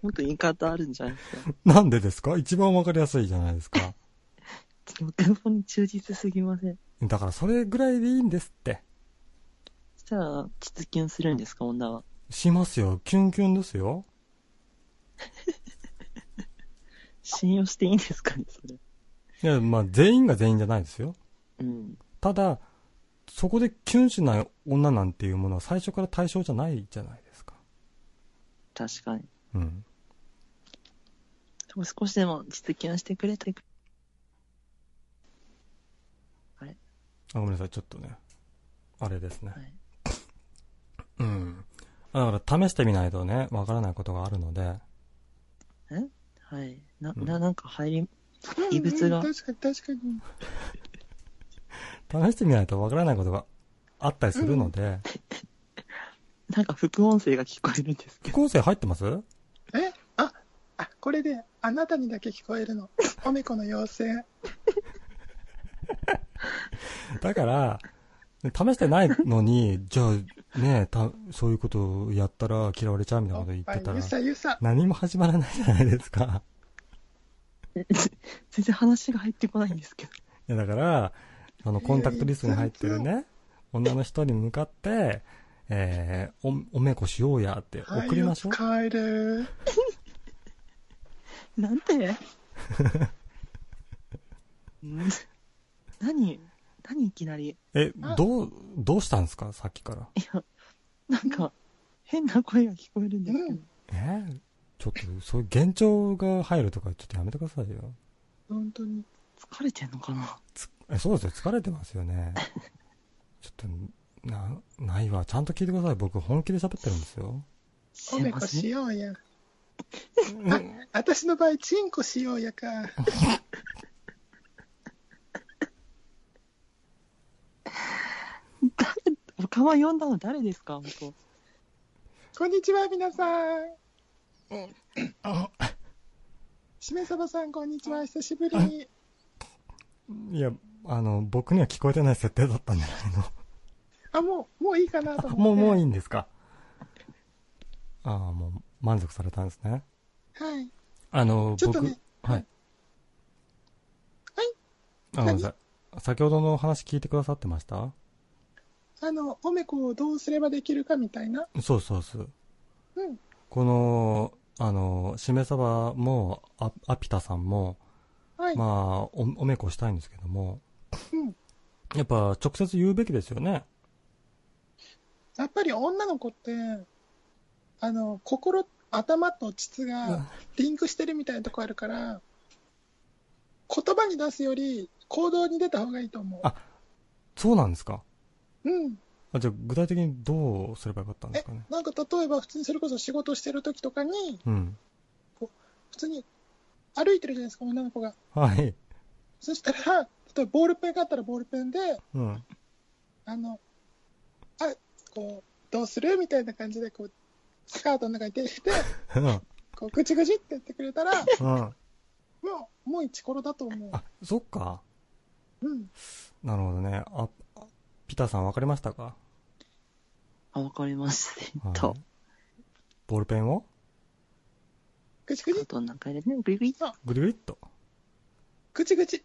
もっと言い方あるんじゃないですか？なんでですか？一番わかりやすいじゃないですか。僕の方に忠実すぎません。だからそれぐらいでいいんですって。そしたら、実キュンするんですか？女は。しますよ。キュンキュンですよ。信用していいんですかね、それ。いや、まあ全員が全員じゃないですよ。うん。ただ、そこでキュンしない女なんていうものは最初から対象じゃないじゃないですか。確かに。うん。でも少しでも実キュンしてくれて、あ、ごめんなさい。ちょっとね。あれですね。はい。うん。だから試してみないとね、わからないことがあるので、はい。な、うんな、なんか入り、異物がうんうん確かに確かに。試してみないとわからないことがあったりするので、なんか副音声が聞こえるんですけど。副音声入ってます？え？あ、あ、これで、あなたにだけ聞こえるの。おめこの妖精。だから、試してないのに、じゃあね、た、そういうことをやったら嫌われちゃうみたいなこと言ってたらゆ、さゆさ。何も始まらないじゃないですか。全然話が入ってこないんですけど。いや、だから、あの、コンタクトリストに入ってるね、女の人に向かって、えー、お、おめこしようやって送りましょう。はい、帰る。なんて？ん 何？何いきなり？え、どう、どうしたんですか？さっきから。いや、なんか、変な声が聞こえるんですけど。うんえ？ーちょっと、そういう幻聴が入るとかちょっとやめてくださいよ。本当に。疲れてんのかな？え、そうですよ。疲れてますよね。ちょっと、な、ないわ。ちゃんと聞いてください。僕本気で喋ってるんですよ。すおめこ。しようや。あ、私の場合、チンコしようやか。おかま呼んだの誰ですか？本当こんにちは、皆さん。しめさばさん、こんにちは。久しぶり。いや、あの、僕には聞こえてない設定だったんじゃないあ、もう、もういいかなとの思って。もう、もういいんですか？ああ、もう満足されたんですね。はい。あの、僕、ちょっとねはい。はいあ、ごめんなさい。先ほどの話聞いてくださってました？あの、おめこをどうすればできるかみたいな？そうそうそう。うん。この、あの、しめさばも、あアピタさんも、はい。まあ、お、おめこしたいんですけども、うん。やっぱ直接言うべきですよね。やっぱり女の子って、あの、心、頭と膣がリンクしてるみたいなとこあるから、言葉に出すより行動に出た方がいいと思う。あそうなんですかうん。あじゃあ具体的にどうすればよかったんですえかね？、なんか例えば普通にそれこそ仕事してる時とかに、うん。普通に歩いてるじゃないですか、女の子が。はい。そしたら、例えばボールペンがあったらボールペンで、うん。あの、あ、こう、どうするみたいな感じで、こう、スカートの中に手入れて、うん。こう、ぐちぐちって言ってくれたら、うん。もう、もう一コロだと思う。あ、そっか。うん。なるほどね。あ、あピタさん分かりましたか？あ、わかりました。はいと、ボールペンを？ぐちぐち、どんな感じでね、グリグリと。ぐりぐりっと。ぐちぐち、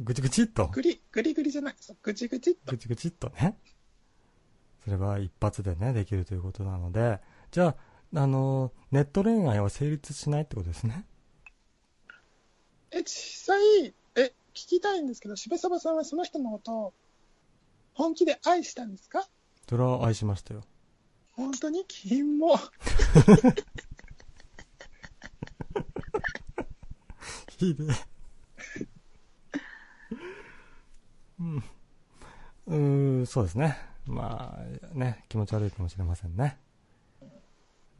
ぐちぐちっと？ぐり、ぐりぐりじゃない。ぐちぐちっと。ぐちぐちっとね。それは一発でね、できるということなので、じゃあ、あの、ネット恋愛は成立しないってことですね？え、実際、え、聞きたいんですけど、しべさばさんはその人のことを本気で愛したんですか？それは愛しましたよ。本当に？金も。ひでえ。うん。うーん、そうですね。まあ、ね、気持ち悪いかもしれませんね。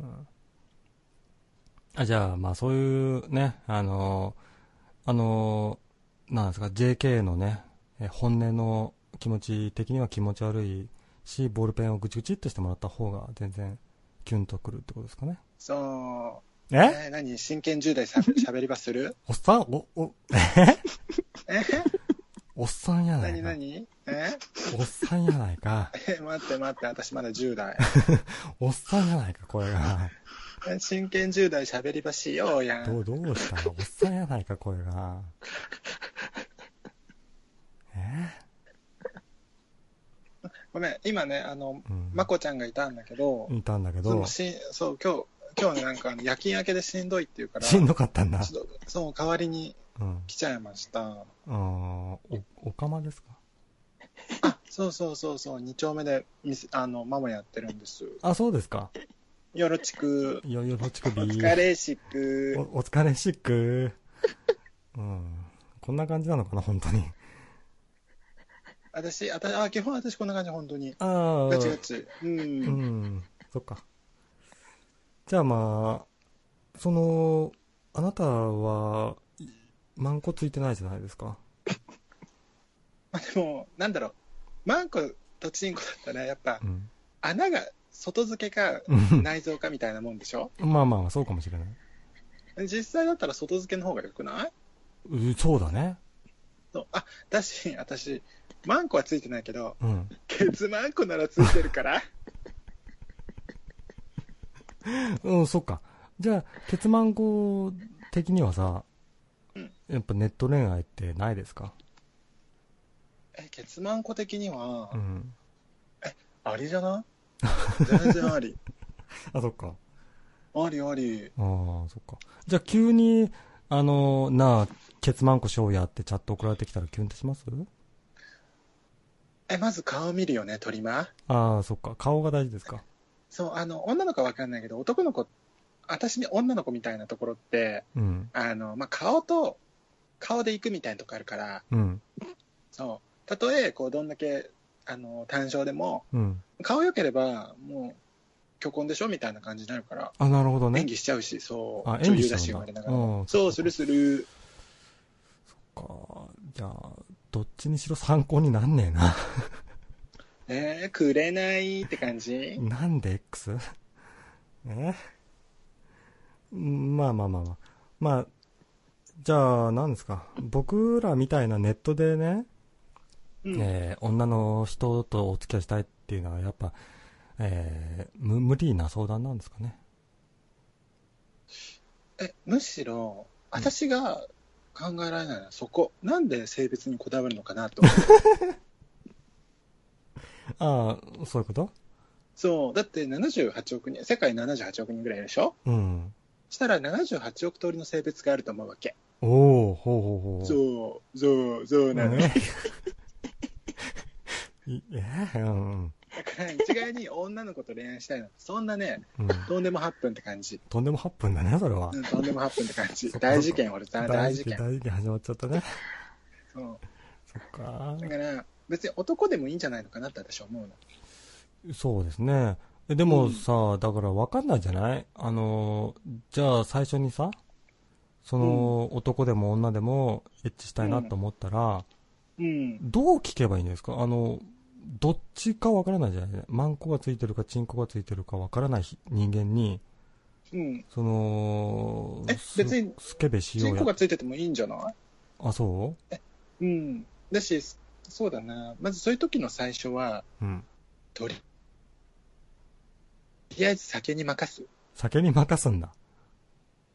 うん。あ、じゃあ、まあそういうね、あの、あの、なんですか、JK のね、え本音の気持ち的には気持ち悪いし、ボールペンをぐちぐちっとしてもらった方が全然キュンとくるってことですかね。そう。え？えー何？真剣10代しゃべり場する？おっさん？お、お、え？おっさんやない何か。何？え？おっさんやないか。え待って待って、私まだ10代。おっさんやないか、声が。え真剣10代しゃべり場しようやん。どう、どうしたおっさんやないか、声が。ごめん、今ね、あの、うん。まこちゃんがいたんだけど、いたんだけどその、しそう、今日、今日ね、なんか夜勤明けでしんどいって言うから、しんどかったんだ。ちょっとそう、代わりにうん。来ちゃいました。あーお、おかまですか？あ、そうそうそうそう、2丁目で、あの、ママやってるんです。あ、そうですか。よろちく、よ、よろちくびお疲れしく。お、お疲れしく。うん。こんな感じなのかな、本当に。私、あたあ基本私こんな感じ、本当に。ああ。ガチガチ。うん。うん、そっか。じゃあまあ、その、あなたは、いマンコついてないじゃないですか。まあでも、なんだろう、マンコとチンコだったら、やっぱう、ん。穴が外付けかうん内臓かみたいなもんでしょ？まあまあ、そうかもしれない。実際だったら外付けの方が良くない？うそうだね。そうあ、だし、私、マンコはついてないけど、うん。ケツマンコならついてるから。うん、そっか。じゃあ、ケツマンコ的にはさ、うんやっぱネット恋愛ってないですか？え、ケツマンコ的にはう、ん。ありじゃない？全然あり。あ、そっか。ありあり。ああ、そっか。じゃあ、急に、あの、なあ、ケツマンコしようやってチャット送られてきたらキュンってします？え、まず顔見るよね、鳥間。ああ、そっか。顔が大事ですか。そう、あの、女の子はわかんないけど、男の子、私に女の子みたいなところって、うん。あの、まあ、顔と、顔で行くみたいなとこあるから、うん。そう。たとえ、こう、どんだけ、あの、単勝でも、うん。顔良ければ、もう、虚婚でしょみたいな感じになるから、あ、なるほどね演。技しちゃうし、そう。あ女優だし、演技しちゃうんだ言われながらうん。そう、するする。かじゃあ、どっちにしろ参考になんねえな。えー、くれないって感じ？なんで X? え？うんまあまあまあまあ。まあ、じゃあ、何ですか？僕らみたいなネットでね、うん。えー女の人とお付き合いしたいっていうのは、やっぱ、えー無無理な相談なんですかね？え、むしろ、私が考えられないのはそこ。なんで性別にこだわるのかなと。ああ、そういうこと？そう。だって78億人、世界78億人ぐらいいるでしょ？うん。したら78億通りの性別があると思うわけ。おおほうほうほう。そう、そう、そうなの。ねい え？ーうんだから一概に女の子と恋愛したいの。そんなね、うん。とんでも8分って感じ。とんでも8分だね、それはう。ん、とんでも8分って感じ大事件、俺さ、大事件。大事件始まっちゃったね。そう。そっかだ。から、別に男でもいいんじゃないのかなって私は思うの。そうですね。えでもさ、だから分かんないじゃない？あの、じゃあ最初にさ、その、男でも女でもエッチしたいなと思ったら、うん。どう聞けばいいんですか？あの、どっちか分からないじゃないマンコがついてるかチンコがついてるか分からない人間に、うん。その、えす別にスケベしようやチンコがついててもいいんじゃない？あ、そう？ん。だし、そうだな。まずそういう時の最初は、ううん。とり、とりあえず酒に任す。酒に任すんだ。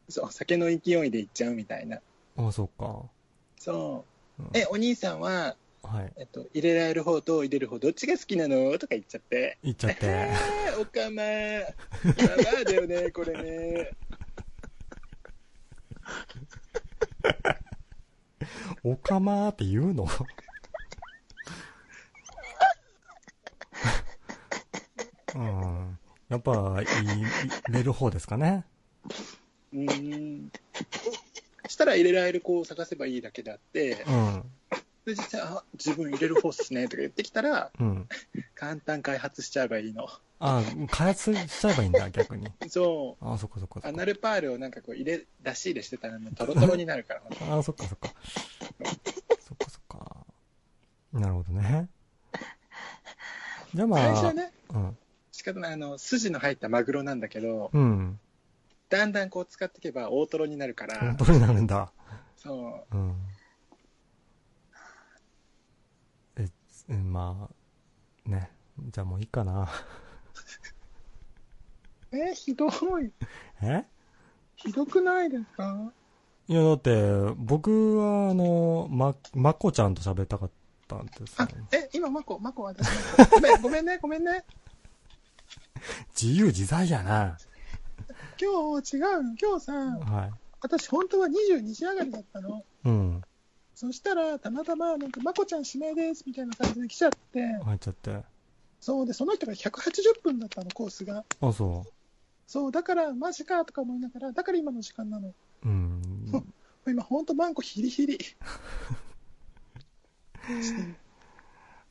そう、酒の勢いでいっちゃうみたいな。あ、そっか。そうう。んえ、お兄さんは、はい。えっと、入れられる方と入れる方、どっちが好きなの？とか言っちゃって。言っちゃって。えー、おかま、やばいだよね、これね。おかまーって言うの？うん。やっぱ、入れる方ですかね？うーん。したら入れられる子を探せばいいだけであって、うん。で、あ、自分入れる方っすね、とか言ってきたら、うん。簡単開発しちゃえばいいの。あ、開発しちゃえばいいんだ、逆に。そう。あ、そっかそっかそアっか。ナルパールをなんかこう入れ、出し入れしてたらもうトロトロになるから。あ、そっかそっか。そっかそっか。なるほどね。じゃあまあ、最初はね、うん。仕方ない、あの、筋の入ったマグロなんだけど、うん。だんだんこう使っていけば大トロになるから本、当になるんだ。そうん。え、つまあ、ね。じゃあもういいかな。う。え、ひどい。え？ひどくないですか？いや、だって、僕は、あの、ま、まこちゃんと喋りたかったんですあよ。、え、今、マコ、マコ、私、ごめん、ごめんね、ごめんね。自由自在やな。今日違うの。今日さ、はい。私本当は22時上がりだったの。うん。そしたら、たまたま、なんか、まこちゃん指名です、みたいな感じで来ちゃって、入っちゃって。そうで、その人が180分だったの、コースが。あ、そそう、だから、マジか、とか思いながら、だから今の時間なの。う。うん。今、ほんとマンコヒリヒリ。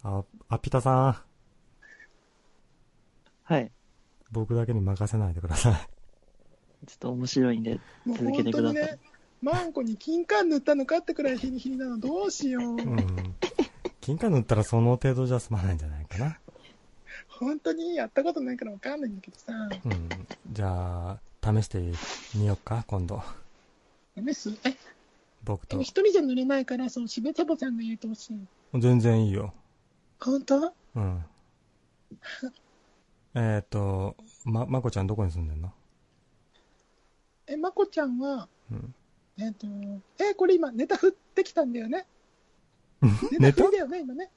あ、あピタさん、はい。僕だけに任せないでください。ちょっと面白いんで、続け本てくださいマンコに金柑塗ったのかってくらいヒリヒリなの、どうしよう。うん。金貨塗ったらその程度じゃ済まないんじゃないかな。本当にやったことないからわかんないんだけどさ。うん。じゃあ、試してみようか、今度。メスえ、僕と。一人じゃ塗れないから、そのしべサボさんが言うてほしい。全然いいよ。本当？うん。えっと、ま、まこちゃんどこに住んでんの？え、まこちゃんは、うん。えっ、と、え、これ今、ネタ振ってきたんだよね。ネタ振りだよね、今ね。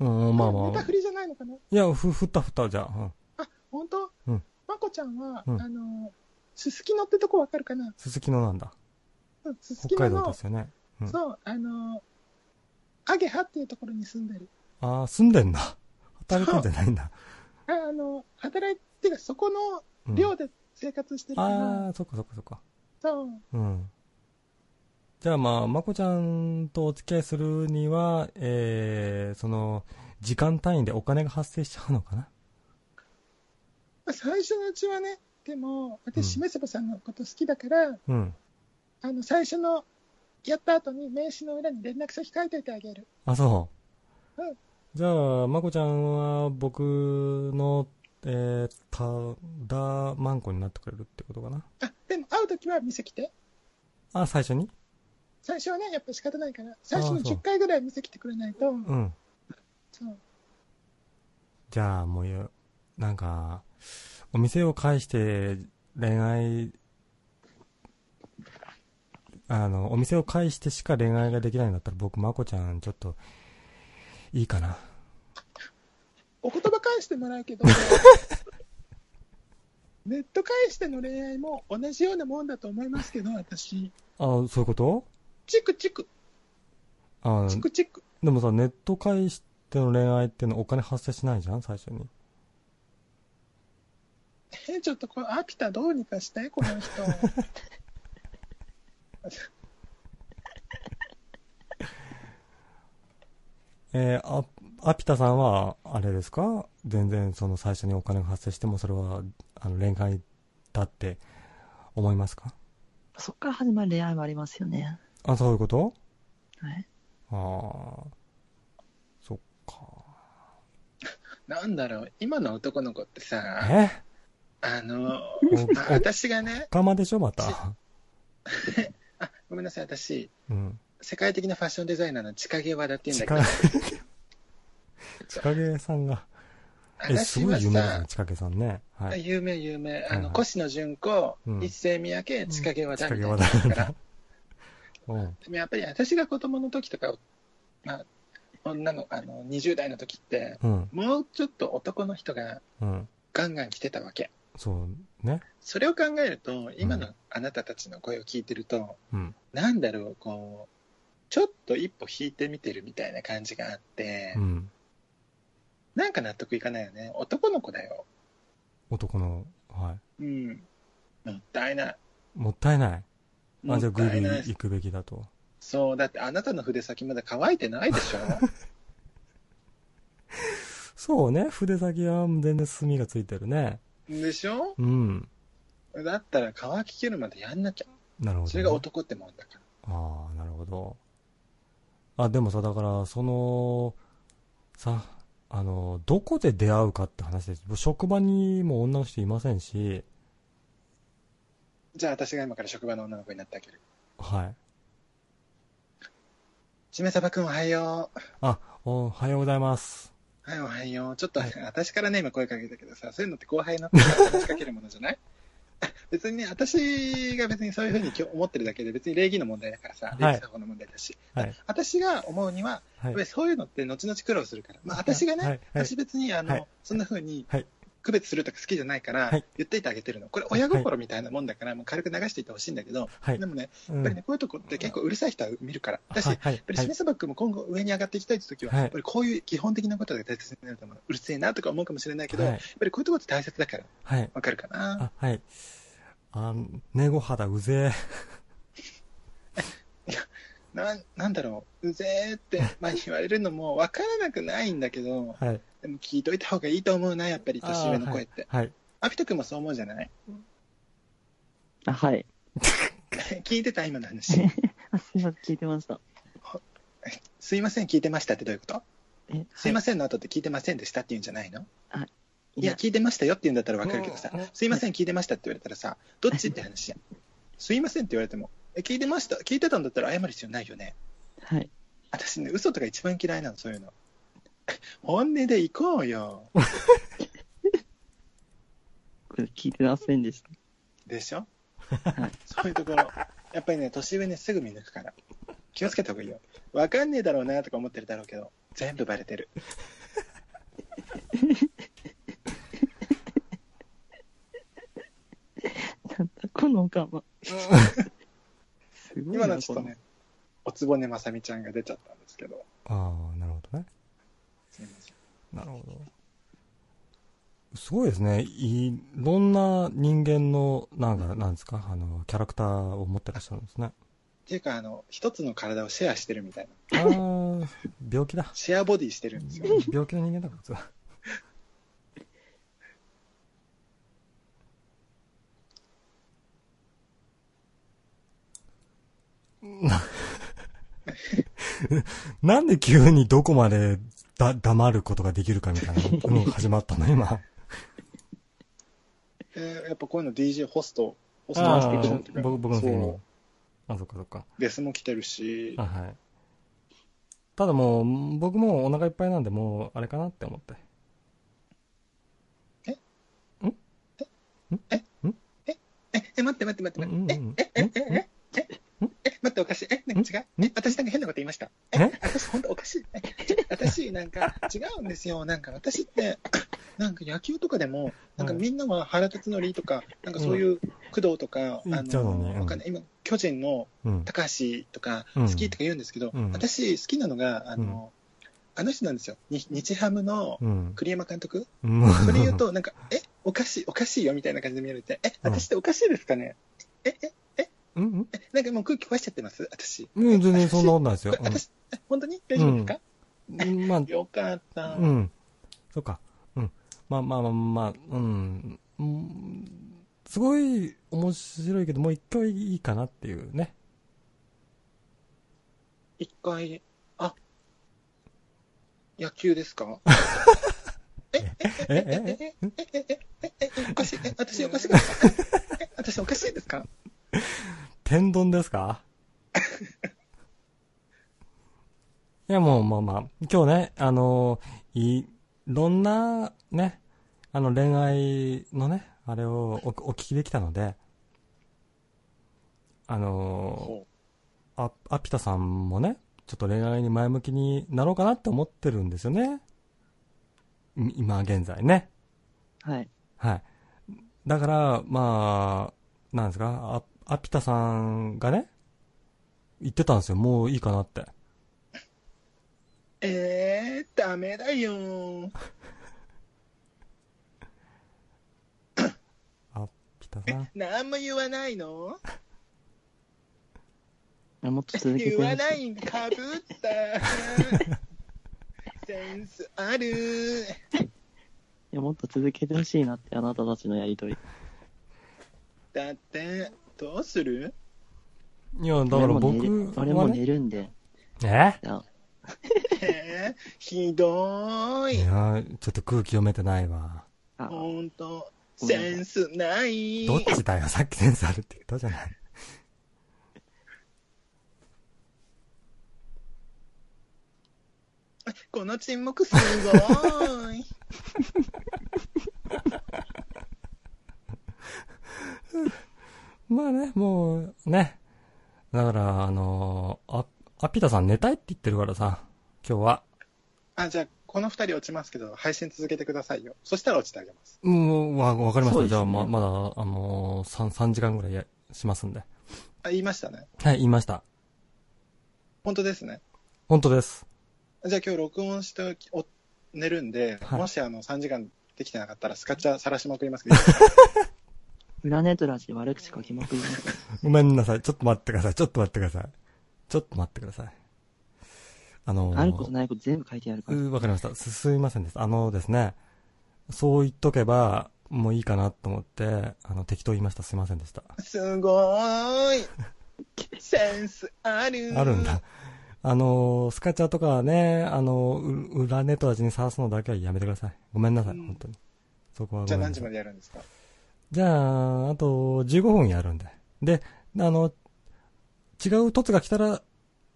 うん、まあまあネタ振。りじゃないのかな？いや、ふ、振った振った、じゃあ。うん。あ、本当？うんまこちゃんは、うんあの、すすきのってとこわかるかな？すすきのなんだ？うんすすきのの北海道で、すよね。うんそう、あの、アゲハっていうところに住んでる。ああ、住んでんだ。働いてんじゃないんだ。ああの、働いてか、そこのうん、寮で生活してるから、ああ、そっかそっかそっか。そう、うん。じゃあまあ、まこちゃんとお付き合いするには、えー、その、時間単位でお金が発生しちゃうのかな？まあ最初のうちはね、でも、うん私、しめさばさんのこと好きだから、うん。あの、最初の、やった後に名刺の裏に連絡先書いといてあげる。あ、そう。うんじゃあ、まこちゃんは僕の、えー、ただ、マンコになってくれるってことかな？あ、でも会うときは店来て。あ、最初に？最初はね、やっぱ仕方ないから、最初のあそう10回ぐらい店来てくれないと、うん。そう。じゃあ、もう、なんか、お店を介して恋愛、あの、お店を介してしか恋愛ができないんだったら僕、まこちゃん、ちょっと、いいかな。お言葉返してもらうけど、ネット返しての恋愛も同じようなもんだと思いますけど、私。あ、そういうこと？チクチク、あチクチク。でもさ、ネット介しての恋愛っていうのはお金発生しないじゃん最初に。え、ちょっとこれ、アピタどうにかして、この人。えー、あ、アピタさんは、あれですか？全然その最初にお金が発生してもそれは、あの、恋愛だって思いますか？そっから始まる恋愛もありますよね。あ、そういうこと？はい。ああ、そっか。なんだろう、今の男の子ってさ、え？あの、私がねお、かまでしょまた。あ、ごめんなさい、私、うん。世界的なファッションデザイナーの千景和田っていうんだけ近ど、千景さんが、え、すごい有名ですね、さ、千景さんね。はい。有名有名、あの、はいはい越野純子、うん一世三宅、千景和田千景みたいな和田だから、うん。でもやっぱり私が子供の時とか、まあ、女の、あの、20代の時って、うん。もうちょっと男の人がうん。ガンガン来てたわけ。そう、ね。それを考えると、今のあなたたちの声を聞いてると、うん。なんだろう、こう、ちょっと一歩引いてみてるみたいな感じがあって、うん。なんか納得いかないよね。男の子だよ。男の、はうん。もったいない。い。もったいない。もあ、じゃあグイグイったいない。行くべきだと。そう、だってあなたの筆先まだ乾いてないでしょ そうね、筆先は全然墨がついてるね。でしょ？うん。だったら乾ききるまでやんなきゃ。なるほど、ね。それが男ってもんだから。ああ、なるほど。あ、でもさ、だから、その、さ、あの、どこで出会うかって話です。職場にも女の人いませんし、じゃあ私が今から職場の女の子になってあげる。はい。しめさばくんおはよう。あ、おはようございます。はい、おはよう。ちょっと、はい私からね、今声かけたけどさ、そういうのって後輩になって話しかけるものじゃない？別にね、私が別にそういうふうに今日思ってるだけで別に礼儀の問題だからさ、はい礼儀作法の問題だし、はい。私が思うには、はいやっぱり。そういうのって後々苦労するから、まあ私がね、はい。はい。私別にあの、はいそんなふうにはい区別するとか好きじゃないから、はい言っていてあげてるの。これ親心みたいなもんだから、もう軽く流していってほしいんだけど、はいで。もね、うんやっぱりね、こういうとこって結構うるさい人は見るから。だし。やっぱりシメサバックも今後上に上がっていきたいという時は、はいやっぱりこういう基本的なことが大切になると思う。うるせえなとか思うかもしれないけど、はいやっぱりこういうところって大切だから、はい。わかるかな？あ、はい。あ、ネゴ肌うぜ なんなんだろう、うぜーって、まあ、言われるのもわからなくないんだけど、え。はい。でも聞いといた方がいいと思うな、やっぱり年上の声って。はい。アピト君もそう思うじゃない？あ、はい。聞いてた今の話。あ、すいません、聞いてました。すいません、聞いてましたってどういうこと？え、すいませせんの後って聞いてませんでしたって言うんじゃないの？ん。いや、聞いてましたよって言うんだったらわかるけどさすいません、聞いてましたって言われたらさ、どっちって話やん？すいませんって言われても、え、聞いてました？聞いてたんだったら謝る必要ないよね？はい。私ね、嘘とか一番嫌いなの、そういうの。本音で行こうよ。これ聞いてませんでした。でしょ？はいそういうところ。やっぱりね、年上ね、すぐ見抜くから。気をつけた方がいいよ。わかんねえだろうなとか思ってるだろうけど、全部バレてる。なんだ、この我慢。すごいな。今のはちょっとね、おつぼねまさみちゃんが出ちゃったんですけど、ああ、なるほどね。なるほど。すごいですね。いろんな人間の、なんか、なんですか、あの、キャラクターを持ってらっしゃるんですね。っていうか、あの、一つの体をシェアしてるみたいな。ああ、病気だ。シェアボディしてるんですよ。病気の人間だ、こいつは。な なんで急にどこまでだ黙ることができるかみたいな のが始まったの今。えーやっぱこういうの DJ ホスト、ホストマステーショ僕僕の責任そう。あ、そっかそっか。ベースも来てるし。あ、、はい。ただもう、僕もお腹いっぱいなんで、もう、あれかなって思って。え、え、待って待って待ってうん待って。うんうん。え、え、え、え、え、え、え、待っておかしい。え、なんか違う？え、私なんか変なこと言いました？ええ、私本当おかしい。私なんか違うんですよ。なんか私って、なんか野球とかでも、なんかみんなは原辰徳とか、なんかそういう工藤とか、うんあのわかんない。今、巨人のうん。高橋とかうん好きとか言うんですけど、うん私好きなのが、あの、あの人なんですよ。に日ハムのうん。栗山監督？うんそれ言うと、なんか、え、おかしい、おかしいよみたいな感じで見られて、え、私っておかしいですかね？え、え、うんなんかもう空気壊しちゃってます私。うん、全然そんなことないですよ。私、え 本当に？大丈夫ですか、うん、まあ、よかった。うん。そっか。うん。まあまあまあまあ、うん。うんすごい面白いけど、もう一回いいかなっていうね。一回、あ、野球ですか？え、え、え、え、え、え、え、え、え、え、え、おかしい、え、私おかしいですかえ、私おかしいですか天丼ですか？いやもうまあまあ、今日ね、あのいろんなね、あの恋愛のね、あれをおお聞きできたので、あのほあ、アピタさんもね、ちょっと恋愛に前向きになろうかなって思ってるんですよね。い今現在ね。はい。はい。だから、まあ、なんですか、アアピタさんがね、言ってたんですよ。もういいかなって。えー、ダメだよ。あ、ピタさん？何も言わないの？いやもっと続けて言ほしい。わないんかぶった。センスある。いや、もっと続けてほしいなって、あなたたちのやりとり。だって、どうする？いや、だから僕俺も寝る俺はね。も寝るんで。え？え？ー、ひどい。いや、ちょっと空気読めてないわ。あほんと、センスない。どっちだよ、さっきセンスあるって言ったじゃない。この沈黙すごい。まあね、もう、ね。だから、あのー、あ、あ、ピタさん寝たいって言ってるからさ、今日は。あ、じゃあ、この二人落ちますけど、配信続けてくださいよ。そしたら落ちてあげます。もう、わ、わかりました。ねじゃあ、ま、まだ、あのー、3、3時間ぐらいや、しますんで。あ、言いましたね。はい、言いました。本当ですね。本当です。じゃあ今日録音しておきお寝るんで、はいもしあの3時間できてなかったらスカチャ晒しまくりますけど、裏ネトラジ悪口書きまくります。ごめんなさい。ちょっと待ってください。ちょっと待ってください。ちょっと待ってください。あのー、あることないこと全部書いてあるから。うわかりました。す、すいませんです。あのですね、そう言っとけば、もういいかなと思って、あの、適当言いました。すいませんでした。すごーい。センスある。あるんだ。。あのー、スカチャとかね、あのー、う裏ネット味にさすのだけはやめてください。ごめんなさい、うん本当に。そこはごじゃめんなさい。あ何時までやるんですか？じゃあ、あと15分やるんで。で、あの、違う凸が来たら、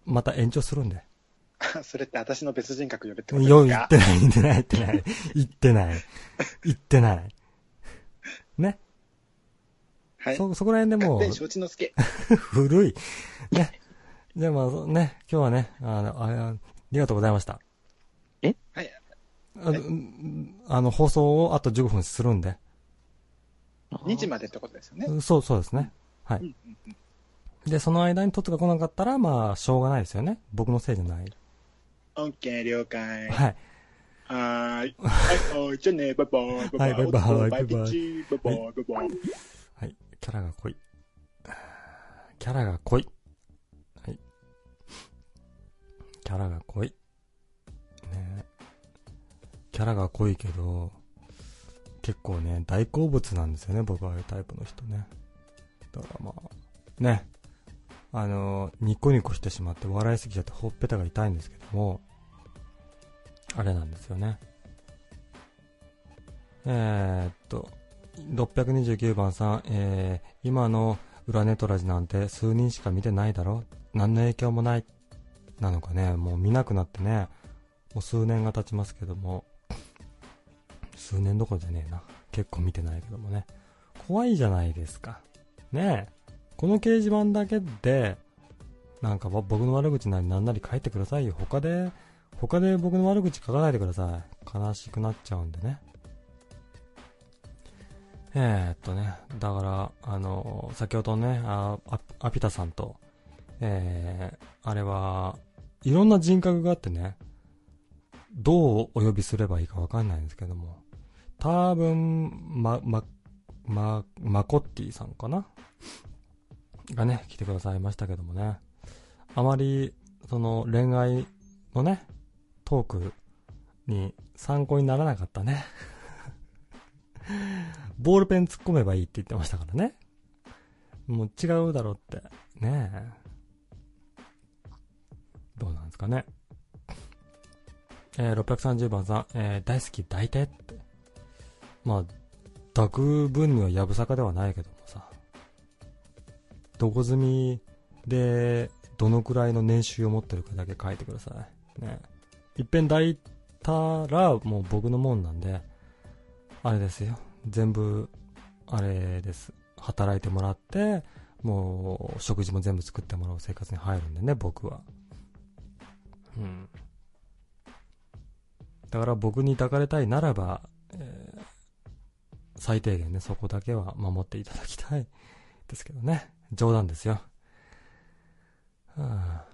また延長するんで。それって私の別人格呼べってことよ、ですか？言ってない、言ってない、言ってない。言ってない。言ってない。ね。はい。そ、そこら辺でもう承知の助。古い。ね。じゃあまあ、ね、今日はね、あの、あありがとうございました。はい。あの、放送をあと15分するんで。2時までってことですよね。そう、そうですね。はい。うんうんうんで、その間に凸が来なかったら、まあ、しょうがないですよね。僕のせいじゃない。オッケー、了解。はい。はーい。はい、おい、じゃあね、バイバイ。はいバイバイバイバイバイバイ、バイバイ。はい。キャラが濃い。キャラが濃い。はい。キャラが濃い。ねキャラが濃いけど、結構ね、大好物なんですよね、僕はああいうタイプの人ね。だからまあ、ね。あの、ニコニコしてしまって笑いすぎちゃってほっぺたが痛いんですけども、あれなんですよね。えー、っと、629番さん、えー、今の裏ネトラジなんて数人しか見てないだろ？何の影響もない？なのかね、もう見なくなってね、もう数年が経ちますけども、数年どころじゃねえな。結構見てないけどもね。怖いじゃないですか。ねえ。この掲示板だけで、なんか僕の悪口なりなんなり書いてくださいよ。他で、他で僕の悪口書かないでください。悲しくなっちゃうんでね。えー、っとね、だから、あの、先ほどね、あアピタさんと、えー、あれは、いろんな人格があってね、どうお呼びすればいいかわかんないんですけども、多分、ま、ま、ま、マコッティさんかな？がね、来てくださいましたけどもね、あまり、その恋愛のね、トークに参考にならなかったね。ボールペン突っ込めばいいって言ってましたからね。もう違うだろうって。ねえ。どうなんですかね。えー、630番さん、えー、大好き抱いてって。まあ、抱く分にはやぶさかではないけどもさ。どこ済みで、どのくらいの年収を持ってるかだけ書いてください。ね。いっぺん抱いたら、もう僕のもんなんで、あれですよ。全部、あれです。働いてもらって、もう、食事も全部作ってもらう生活に入るんでね、僕は。うん。だから僕に抱かれたいならば、えー最低限ね、そこだけは守っていただきたいですけどね。冗談ですよ。はあ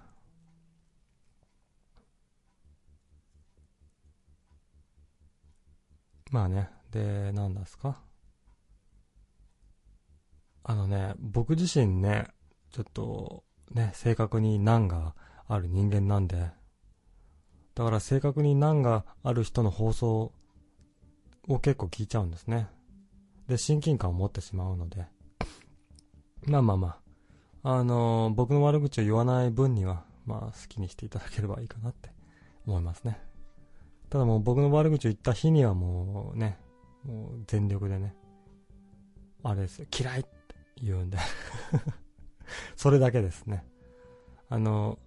まあね。で、何ですか？あのね、僕自身ね、ちょっと、ね、正確に難がある人間なんで、だから正確に難がある人の放送を結構聞いちゃうんですね。で、親近感を持ってしまうので、まあまあまあ、あのー、僕の悪口を言わない分には、まあ好きにしていただければいいかなって思いますね。ただもう僕の悪口を言った日にはもうね、もう全力でね、あれですよ、嫌いって言うんで それだけですね。あの、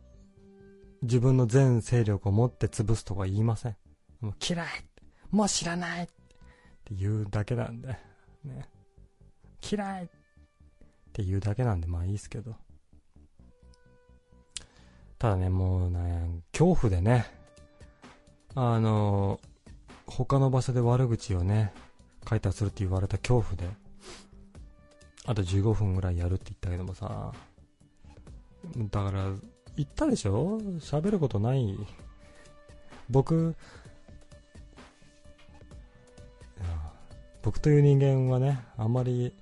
自分の全勢力を持って潰すとか言いません。もう嫌いもう知らないって言うだけなんで、ね。嫌いって言うだけなんで、まあいいですけど。ただね、もうね、恐怖でね、あの、他の場所で悪口をね、書いたするって言われた恐怖で、あと15分ぐらいやるって言ったけどもさ、だから、言ったでしょ？喋ることない。僕、僕という人間はね、あんまり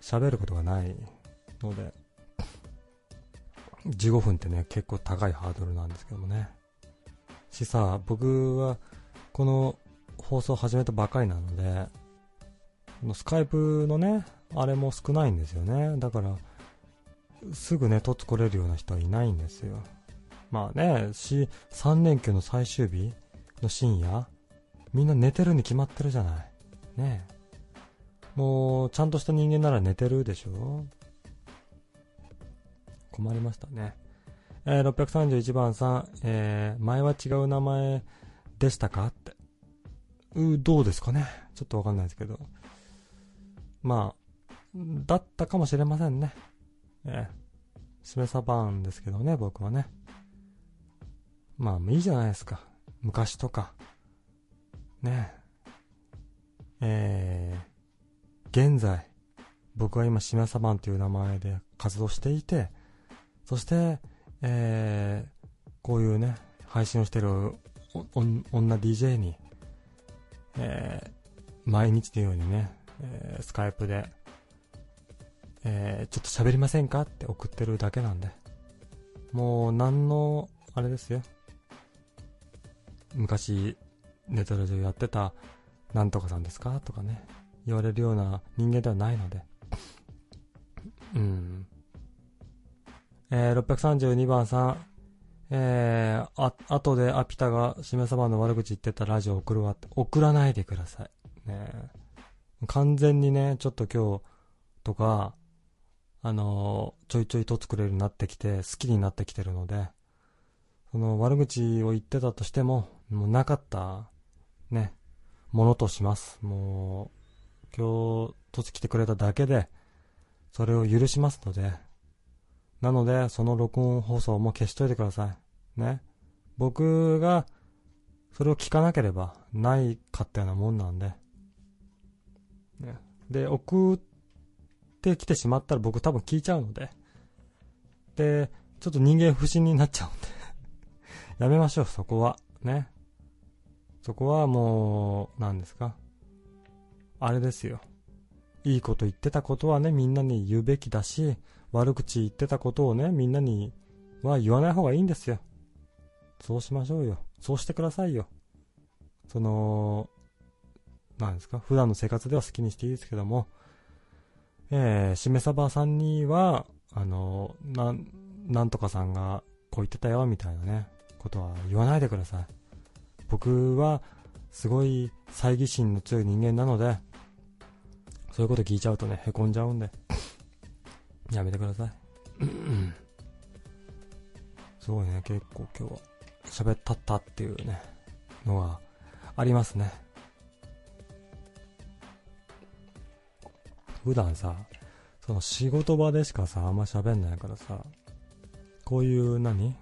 喋ることがないので、15分ってね、結構高いハードルなんですけどもね。しさ、僕はこの放送始めたばかりなので、このスカイプのね、あれも少ないんですよね。だから、すぐね、とつ来れるような人はいないんですよ。まあね、し、3連休の最終日の深夜、みんな寝てるに決まってるじゃない。ねもう、ちゃんとした人間なら寝てるでしょ？困りましたね。えー、631番さん、えー、前は違う名前でしたか？って。う、どうですかね？ちょっとわかんないですけど。まあ、だったかもしれませんね。えー、しめさばんですけどね、僕はね。まあ、いいじゃないですか。昔とか。ねえ。えー、現在、僕は今、しめさばんという名前で活動していて、そして、えー、こういうね、配信をしてる女 DJ に、えー、毎日のようにね、えー、スカイプで、えー、ちょっと喋りませんかって送ってるだけなんで。もう、何の、あれですよ。昔、ネトラジオやってた、なんとかさんですか？とかね、言われるような人間ではないので。うん。えー、632番さん、えー、あ、後でアピタがしめさばの悪口言ってたラジオ送るわって、送らないでください。ね。完全にね、ちょっと今日とか、あのー、ちょいちょいと作れるようになってきて、好きになってきてるので、その悪口を言ってたとしても、もうなかった、ね、ものとします。もう、今日、とつ来てくれただけで、それを許しますので、なので、その録音放送も消しといてください。ね。僕が、それを聞かなければ、ないかったようなもんなんで。ね。で、送ってきてしまったら僕多分聞いちゃうので。で、ちょっと人間不信になっちゃうんで やめましょう、そこは。ね。そこはもう、何ですか？あれですよ。いいこと言ってたことはね、みんなに言うべきだし、悪口言ってたことをね、みんなには言わない方がいいんですよ。そうしましょうよ。そうしてくださいよ。その、なんですか、普段の生活では好きにしていいですけども、えー、しめさばさんには、あの、なん、なんとかさんがこう言ってたよ、みたいなね、ことは言わないでください。僕は、すごい猜疑心の強い人間なので、そういうこと聞いちゃうとね、へこんじゃうんで。やめてください。すごいね、結構今日は喋ったったっていうね、のがありますね。普段さ、その仕事場でしかさ、あんま喋んないからさ、こういう何？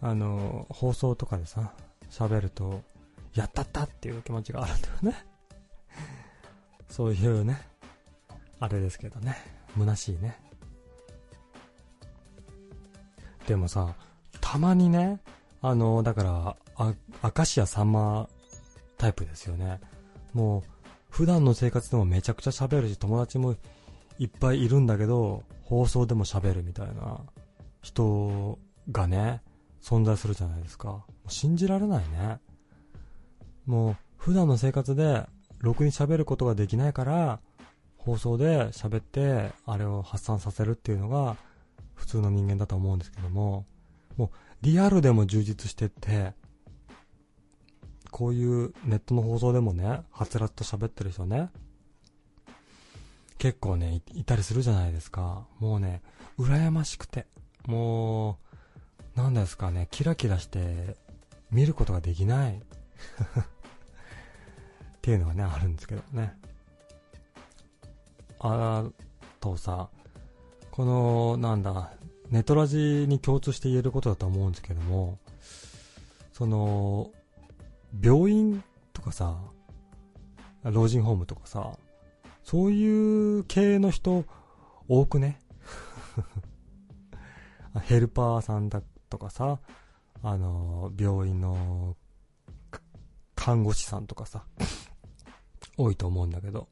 あの、放送とかでさ、喋ると、やったったっていう気持ちがあるんだよね。そういうね、あれですけどね。虚しいね。でもさ、たまにね、あの、だから、あ、明石家さんまタイプですよね。もう、普段の生活でもめちゃくちゃ喋るし、友達もいっぱいいるんだけど、放送でも喋るみたいな人がね、存在するじゃないですか。信じられないね。もう、普段の生活で、ろくに喋ることができないから、放送で喋って、あれを発散させるっていうのが、普通の人間だと思うんですけども、もう、リアルでも充実してって、こういうネットの放送でもね、はつらつと喋ってる人ね、結構ねい、いたりするじゃないですか。もうね、羨ましくて。もう、なんですかね、キラキラして見ることができない。っていうのがね、あるんですけどね。あとさ、この、なんだ、ネトラジに共通して言えることだと思うんですけども、その、病院とかさ、老人ホームとかさ、そういう系の人多くね？ヘルパーさんだとかさ、あの、病院の看護師さんとかさ、多いと思うんだけど、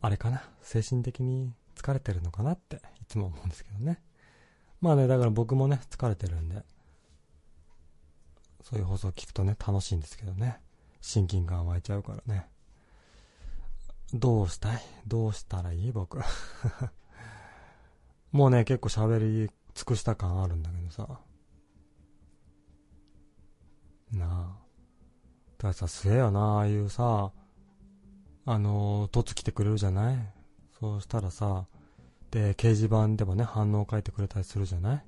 あれかな？精神的に疲れてるのかなっていつも思うんですけどね。まあね、だから僕もね、疲れてるんで、そういう放送を聞くとね、楽しいんですけどね。親近感湧いちゃうからね。どうしたい？どうしたらいい？僕。もうね、結構喋り尽くした感あるんだけどさ。なあ。だからさ、すげえよな、ああいうさ、あのー、凸来てくれるじゃない？そうしたらさ、で、掲示板でもね、反応を書いてくれたりするじゃない？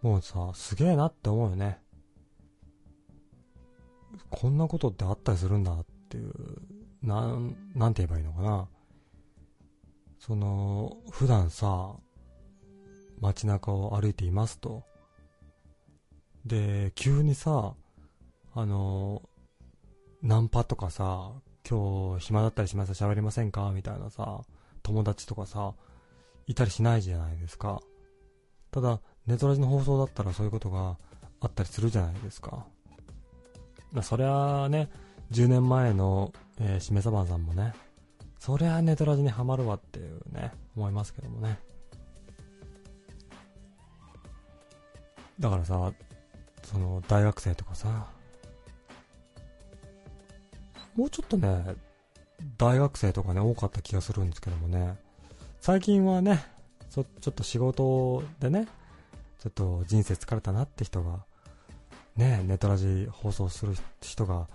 もうさ、すげえなって思うよね。こんなことってあったりするんだっていう、なん、なんて言えばいいのかな。その、普段さ、街中を歩いていますと。で、急にさ、あの、ナンパとかさ、今日暇だったりします喋りませんか？みたいなさ、友達とかさ、いたりしないじゃないですか。ただ、ネトラジの放送だったらそういうことがあったりするじゃないですか。まそりゃあね、10年前の、えー、しめさばんさんもね、そりゃネトラジにはまるわっていうね、思いますけどもね。だからさ、その大学生とかさ、もうちょっとね、大学生とかね、多かった気がするんですけどもね、最近はね、ちょっと仕事でね、ちょっと人生疲れたなって人がね、ネトラジ放送する人が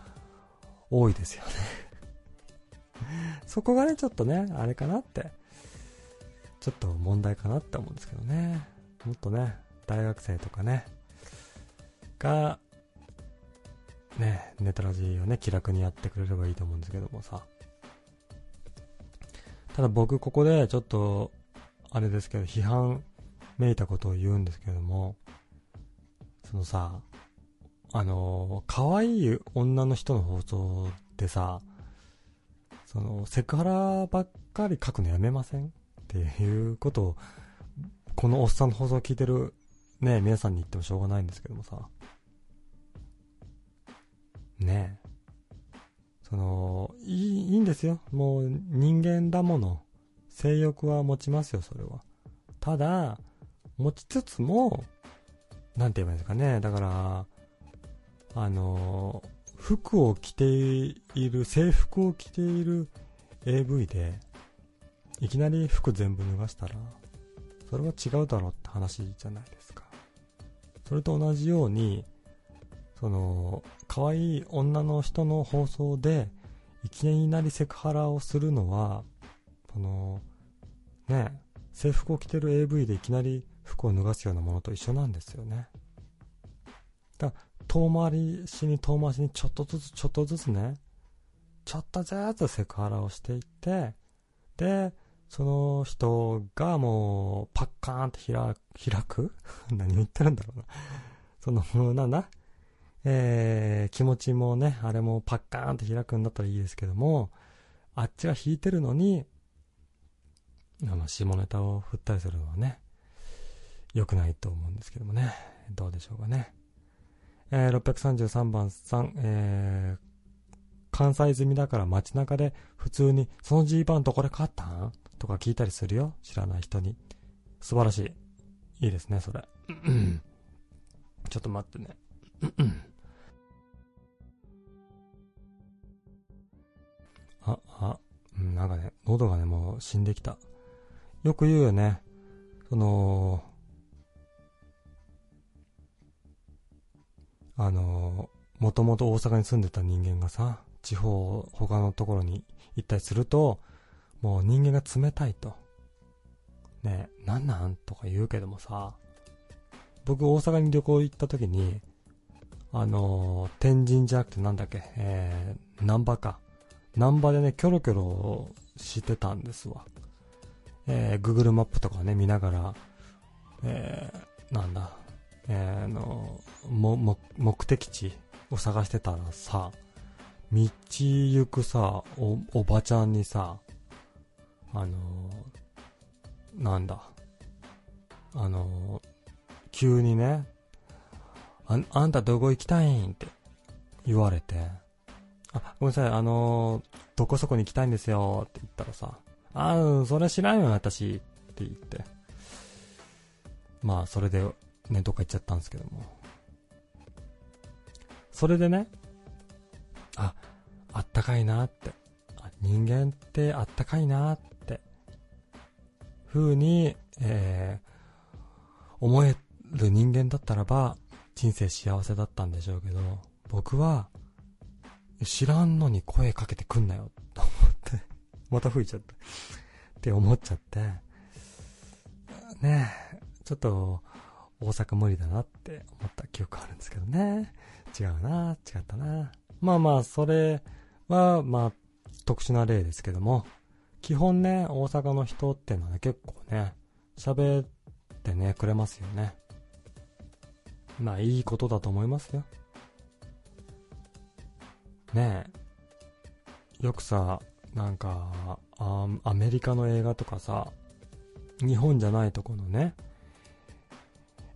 多いですよね そこがね、ちょっとね、あれかなって、ちょっと問題かなって思うんですけどね。もっとね、大学生とかね、が、ね、ネトラジーをね、気楽にやってくれればいいと思うんですけどもさ。ただ僕ここでちょっと、あれですけど、批判めいたことを言うんですけども、そのさ、あの、可愛い女の人の放送でさ、その、セクハラばっかり書くのやめません？っていうことを、このおっさんの放送を聞いてる、ね、皆さんに言ってもしょうがないんですけどもさ。ねえ。その、いい、いいんですよ。もう人間だもの。性欲は持ちますよ、それは。ただ、持ちつつも、なんて言えばいいんですかね。だから、あの、服を着ている、制服を着ている AV で、いきなり服全部脱がしたら、それは違うだろうって話じゃないです。それと同じように、その、可愛い女の人の放送で、いきなりセクハラをするのは、その、ね、制服を着てる AV でいきなり服を脱がすようなものと一緒なんですよね。だから遠回りしに遠回しにちょっとずつちょっとずつね、ちょっとずつセクハラをしていって、で、その人がもうパッカーンって開く？何を言ってるんだろうなその、なんだえー、気持ちもね、あれもパッカーンって開くんだったらいいですけども、あっちが引いてるのに、あの、下ネタを振ったりするのはね、良くないと思うんですけどもね。どうでしょうかね。えー、633番さん、えー、関西済みだから街中で普通に、その G バンどこで買ったん？とか聞いたりするよ。知らない人に。素晴らしい。いいですね、それ。ちょっと待ってね。あ、あ、うん、なんかね、喉がね、もう死んできた。よく言うよね。その、あの、もともと大阪に住んでた人間がさ、地方、他のところに行ったりすると、もう人間が冷たいと。ねえ、なんなんとか言うけどもさ、僕大阪に旅行行った時に、あの天神じゃなくてなんだっけ、えー、南波か。南波でね、キョロキョロしてたんですわ。えー、Google マップとかね、見ながら、えー、なんだ、えー、の、も、も、目的地を探してたらさ、道行くさ、お、おばちゃんにさ、あのー、なんだ、あのー、急にね、あ、あんたどこ行きたいん？って言われて、あ、ごめんなさい、あのー、どこそこに行きたいんですよって言ったらさ、ああ、それ知らんよ、私って言って。まあ、それで、ね、どっか行っちゃったんですけども。それでね、あ、あったかいなって。人間ってあったかいなって。風に、えー、思える人間だったらば、人生幸せだったんでしょうけど、僕は、知らんのに声かけてくんなよ、と思って また吹いちゃった。って思っちゃって、ねえ、ちょっと、大阪無理だなって思った記憶あるんですけどね。違うな、違ったな。まあまあ、それは、まあ、特殊な例ですけども、基本ね、大阪の人ってのはね、結構ね、喋ってね、くれますよね。まあ、いいことだと思いますよ。ねえ。よくさ、なんか、アメリカの映画とかさ、日本じゃないとこのね、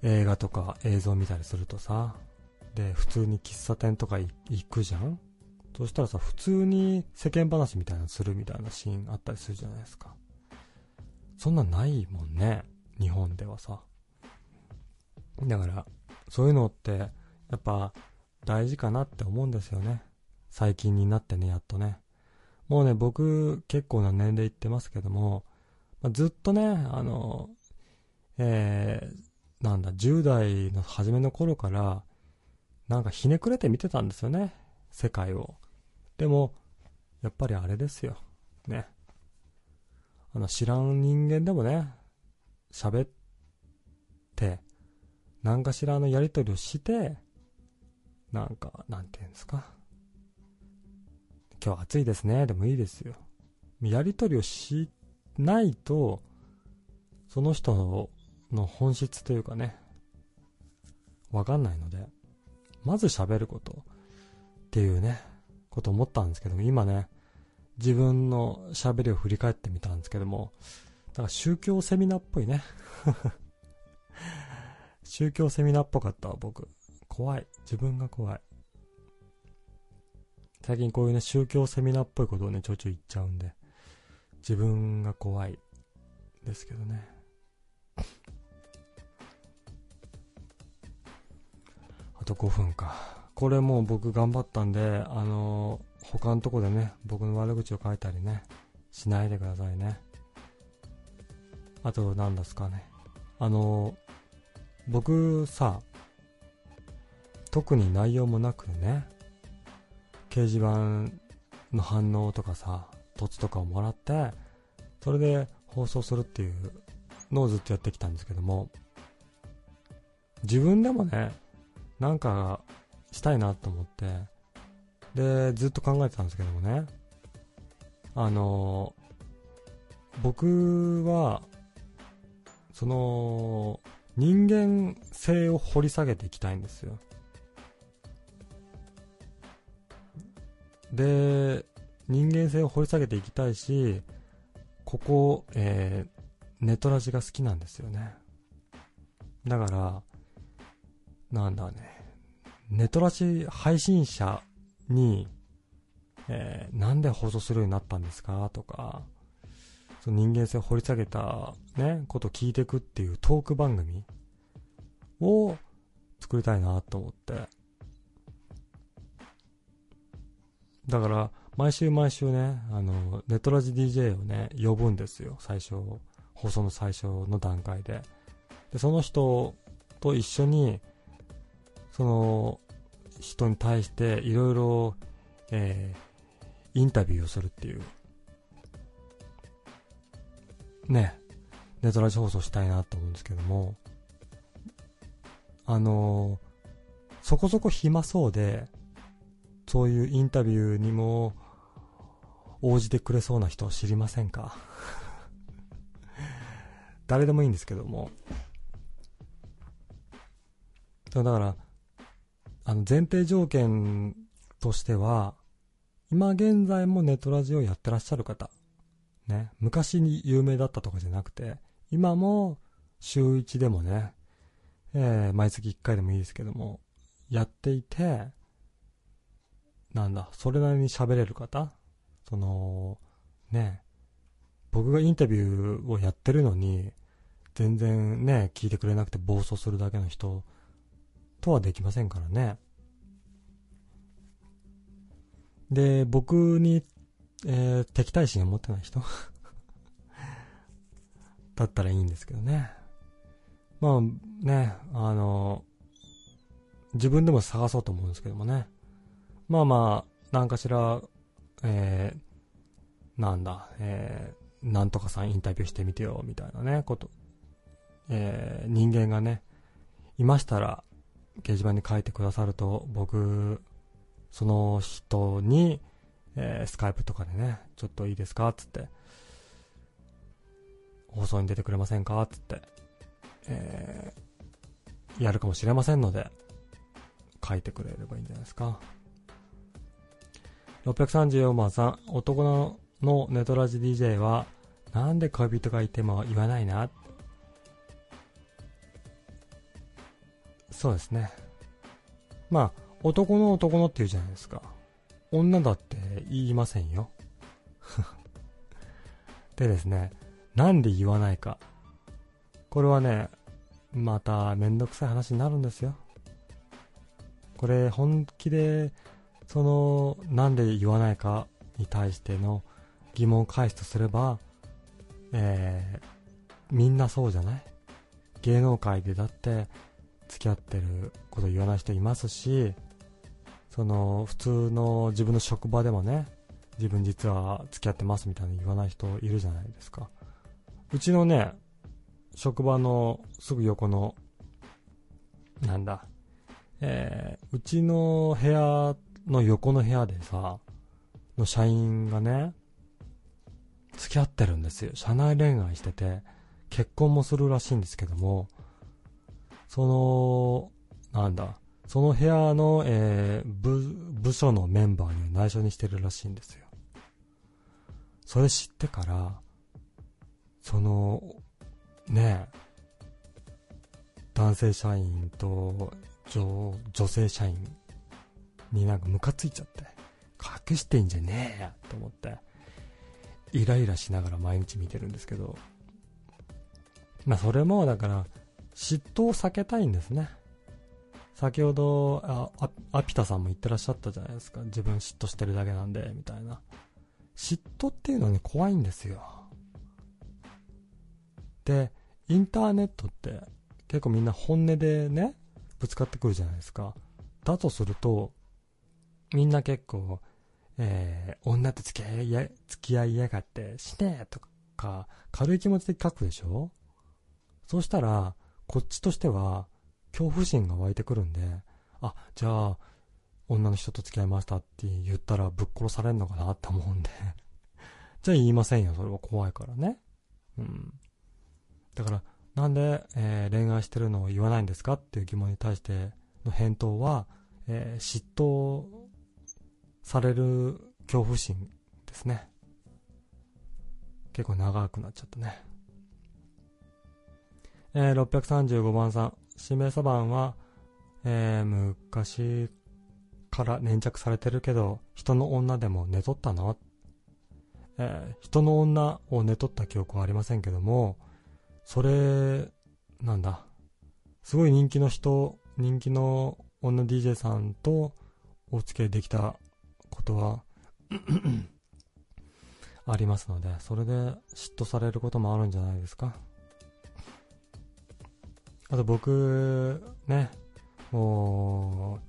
映画とか映像見たりするとさ、で、普通に喫茶店とか行くじゃんそしたらさ、普通に世間話みたいなのするみたいなシーンあったりするじゃないですか。そんなんないもんね。日本ではさ。だから、そういうのって、やっぱ、大事かなって思うんですよね。最近になってね、やっとね。もうね、僕、結構な年齢いってますけども、ま、ずっとね、あの、えー、なんだ、10代の初めの頃から、なんかひねくれて見てたんですよね、世界を。でも、やっぱりあれですよ。ね。あの、知らん人間でもね、喋って、何かしらのやりとりをして、なんか、なんていうんですか。今日暑いですね。でもいいですよ。やりとりをしないと、その人の本質というかね、わかんないので、まず喋ることっていうね、こと思ったんですけども、今ね、自分の喋りを振り返ってみたんですけども、だか宗教セミナーっぽいね。宗教セミナーっぽかったわ、僕。怖い。自分が怖い。最近こういうね、宗教セミナーっぽいことをね、ちょいちょい言っちゃうんで、自分が怖いですけどね。あと5分か。これもう僕頑張ったんで、あのー、他のとこでね、僕の悪口を書いたりね、しないでくださいね。あと、何ですかね。あのー、僕さ、特に内容もなくね、掲示板の反応とかさ、凸とかをもらって、それで放送するっていうのをずっとやってきたんですけども、自分でもね、なんかしたいなと思って、で、ずっと考えてたんですけどもね、あの、僕は、その、人間性を掘り下げていきたいんですよ。で、人間性を掘り下げていきたいし、ここ、えー、ネトラジが好きなんですよね。だから、なんだね、ネトラジ配信者に、えーなんで放送するようになったんですか？とか、その人間性を掘り下げたね、ことを聞いていくっていうトーク番組を作りたいなと思って。だから、毎週毎週ね、あの、ネトラジ DJ をね、呼ぶんですよ。最初、放送の最初の段階で。で、その人と一緒に、その人に対していろいろ、えインタビューをするっていう。ね、ネトラジ放送したいなと思うんですけども、あのーそこそこ暇そうで、そういうインタビューにも応じてくれそうな人を知りませんか？誰でもいいんですけども。だから、あの前提条件としては、今現在もネットラジをやってらっしゃる方、ね、昔に有名だったとかじゃなくて、今も週1でもね、えー毎月1回でもいいですけども、やっていて、なんだ、それなりに喋れる方その、ね、僕がインタビューをやってるのに、全然ね、聞いてくれなくて暴走するだけの人とはできませんからね。で、僕に、えー敵対心を持ってない人 だったらいいんですけどね。まあね、あの、自分でも探そうと思うんですけどもね。まあまあ、何かしら、えーなんだ、えーなんとかさんインタビューしてみてよ、みたいなね、こと、えー人間がね、いましたら、掲示板に書いてくださると、僕、その人に、えースカイプとかでね、ちょっといいですかつって、放送に出てくれませんかつって、えーやるかもしれませんので、書いてくれればいいんじゃないですか。634番さん、男のネトラジ DJ は、なんで恋人がいても言わないな。そうですね。まあ、男の男のって言うじゃないですか。女だって言いませんよ。でですね、なんで言わないか。これはね、まためんどくさい話になるんですよ。これ本気で、その、なんで言わないかに対しての疑問を返すとすれば、えー、みんなそうじゃない？芸能界でだって付き合ってること言わない人いますし、その、普通の自分の職場でもね、自分実は付き合ってますみたいな言わない人いるじゃないですか。うちのね、職場のすぐ横の、なんだ、えー、うちの部屋の横の部屋でさ、の社員がね、付き合ってるんですよ。社内恋愛してて、結婚もするらしいんですけども、その、なんだ、その部屋の、えー部、部署のメンバーに内緒にしてるらしいんですよ。それ知ってから、その、ね、男性社員と女女性社員になんかムカついちゃって、隠してんじゃねえやと思って、イライラしながら毎日見てるんですけど、まあそれもだから、嫉妬を避けたいんですね。先ほど、あ、アピタさんも言ってらっしゃったじゃないですか。自分嫉妬してるだけなんで、みたいな。嫉妬っていうのはね、怖いんですよ。で、インターネットって結構みんな本音でね、ぶつかってくるじゃないですか。だとすると、みんな結構、えー、女と付き合いや、付き合いやがって、しねとか、軽い気持ちで書くでしょ？そうしたら、こっちとしては、恐怖心が湧いてくるんで、あ、じゃあ、女の人と付き合いましたって言ったらぶっ殺されんのかなって思うんで。じゃあ言いませんよ、それは怖いからね。うん。だから、なんで、えー恋愛してるのを言わないんですかっていう疑問に対しての返答は、えー嫉妬される恐怖心ですね。結構長くなっちゃったね。えー、635番さん。指名サバンは、えー、昔から粘着されてるけど、人の女でも寝とったのえー、人の女を寝とった記憶はありませんけども、それ、なんだ、すごい人気の人、人気の女 DJ さんとお付き合いできたことは ありますので、それで嫉妬されることもあるんじゃないですか。あと僕、ね、も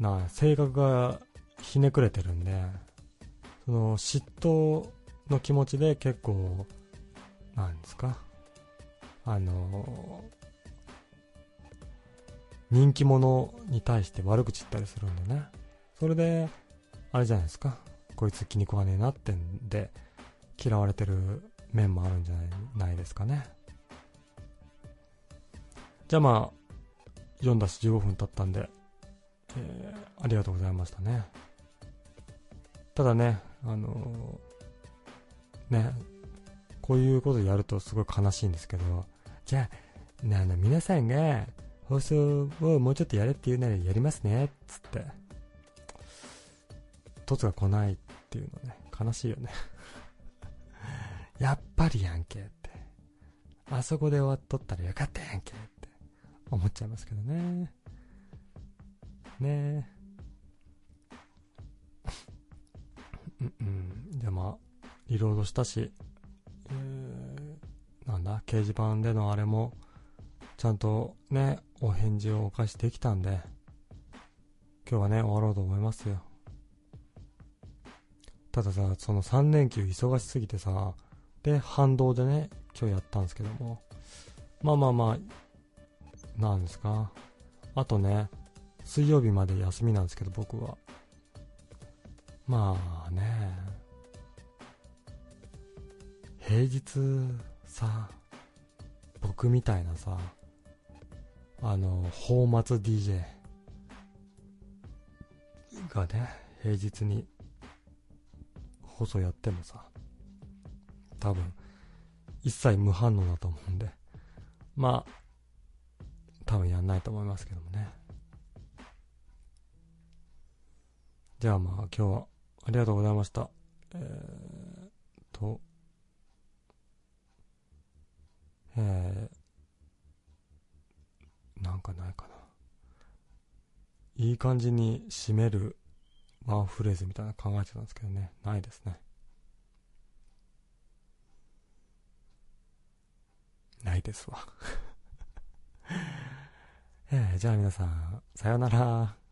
う、な、性格がひねくれてるんで、その嫉妬の気持ちで結構、なんですか、あの、人気者に対して悪口言ったりするんでね。それで、あれじゃないですか。こいつ気に食わねえなってんで、嫌われてる面もあるんじゃないですかね。じゃあまあ、読んだし15分経ったんで、えー、ありがとうございましたね。ただね、あのー、ね、こういうことやるとすごい悲しいんですけど、じゃあ、ね、あの、皆さんが放送をもうちょっとやれって言うならやりますね、つって。凸が来ないっていうのね、悲しいよね やっぱりやんけって。あそこで終わっとったらよかったやんけって。思っちゃいますけどね。ねえうんうん。じゃあまあ、リロードしたし、えー、なんだ、掲示板でのあれも、ちゃんとね、お返事をお返しできたんで、今日はね、終わろうと思いますよ。たださ、その3連休忙しすぎてさ、で、反動でね、今日やったんですけども、まあまあまあ、なんですか？あとね、水曜日まで休みなんですけど、僕は。まあね、平日さ、僕みたいなさ、あの、放末 DJ がね、平日に放送やってもさ、多分、一切無反応だと思うんで、まあ、多分やんないと思いますけどもね。じゃあまあ今日はありがとうございました。えー、と、えー、なんかないかな。いい感じに締めるワンフレーズみたいな考えてたんですけどね。ないですね。ないですわ えー、じゃあ皆さん、さようなら。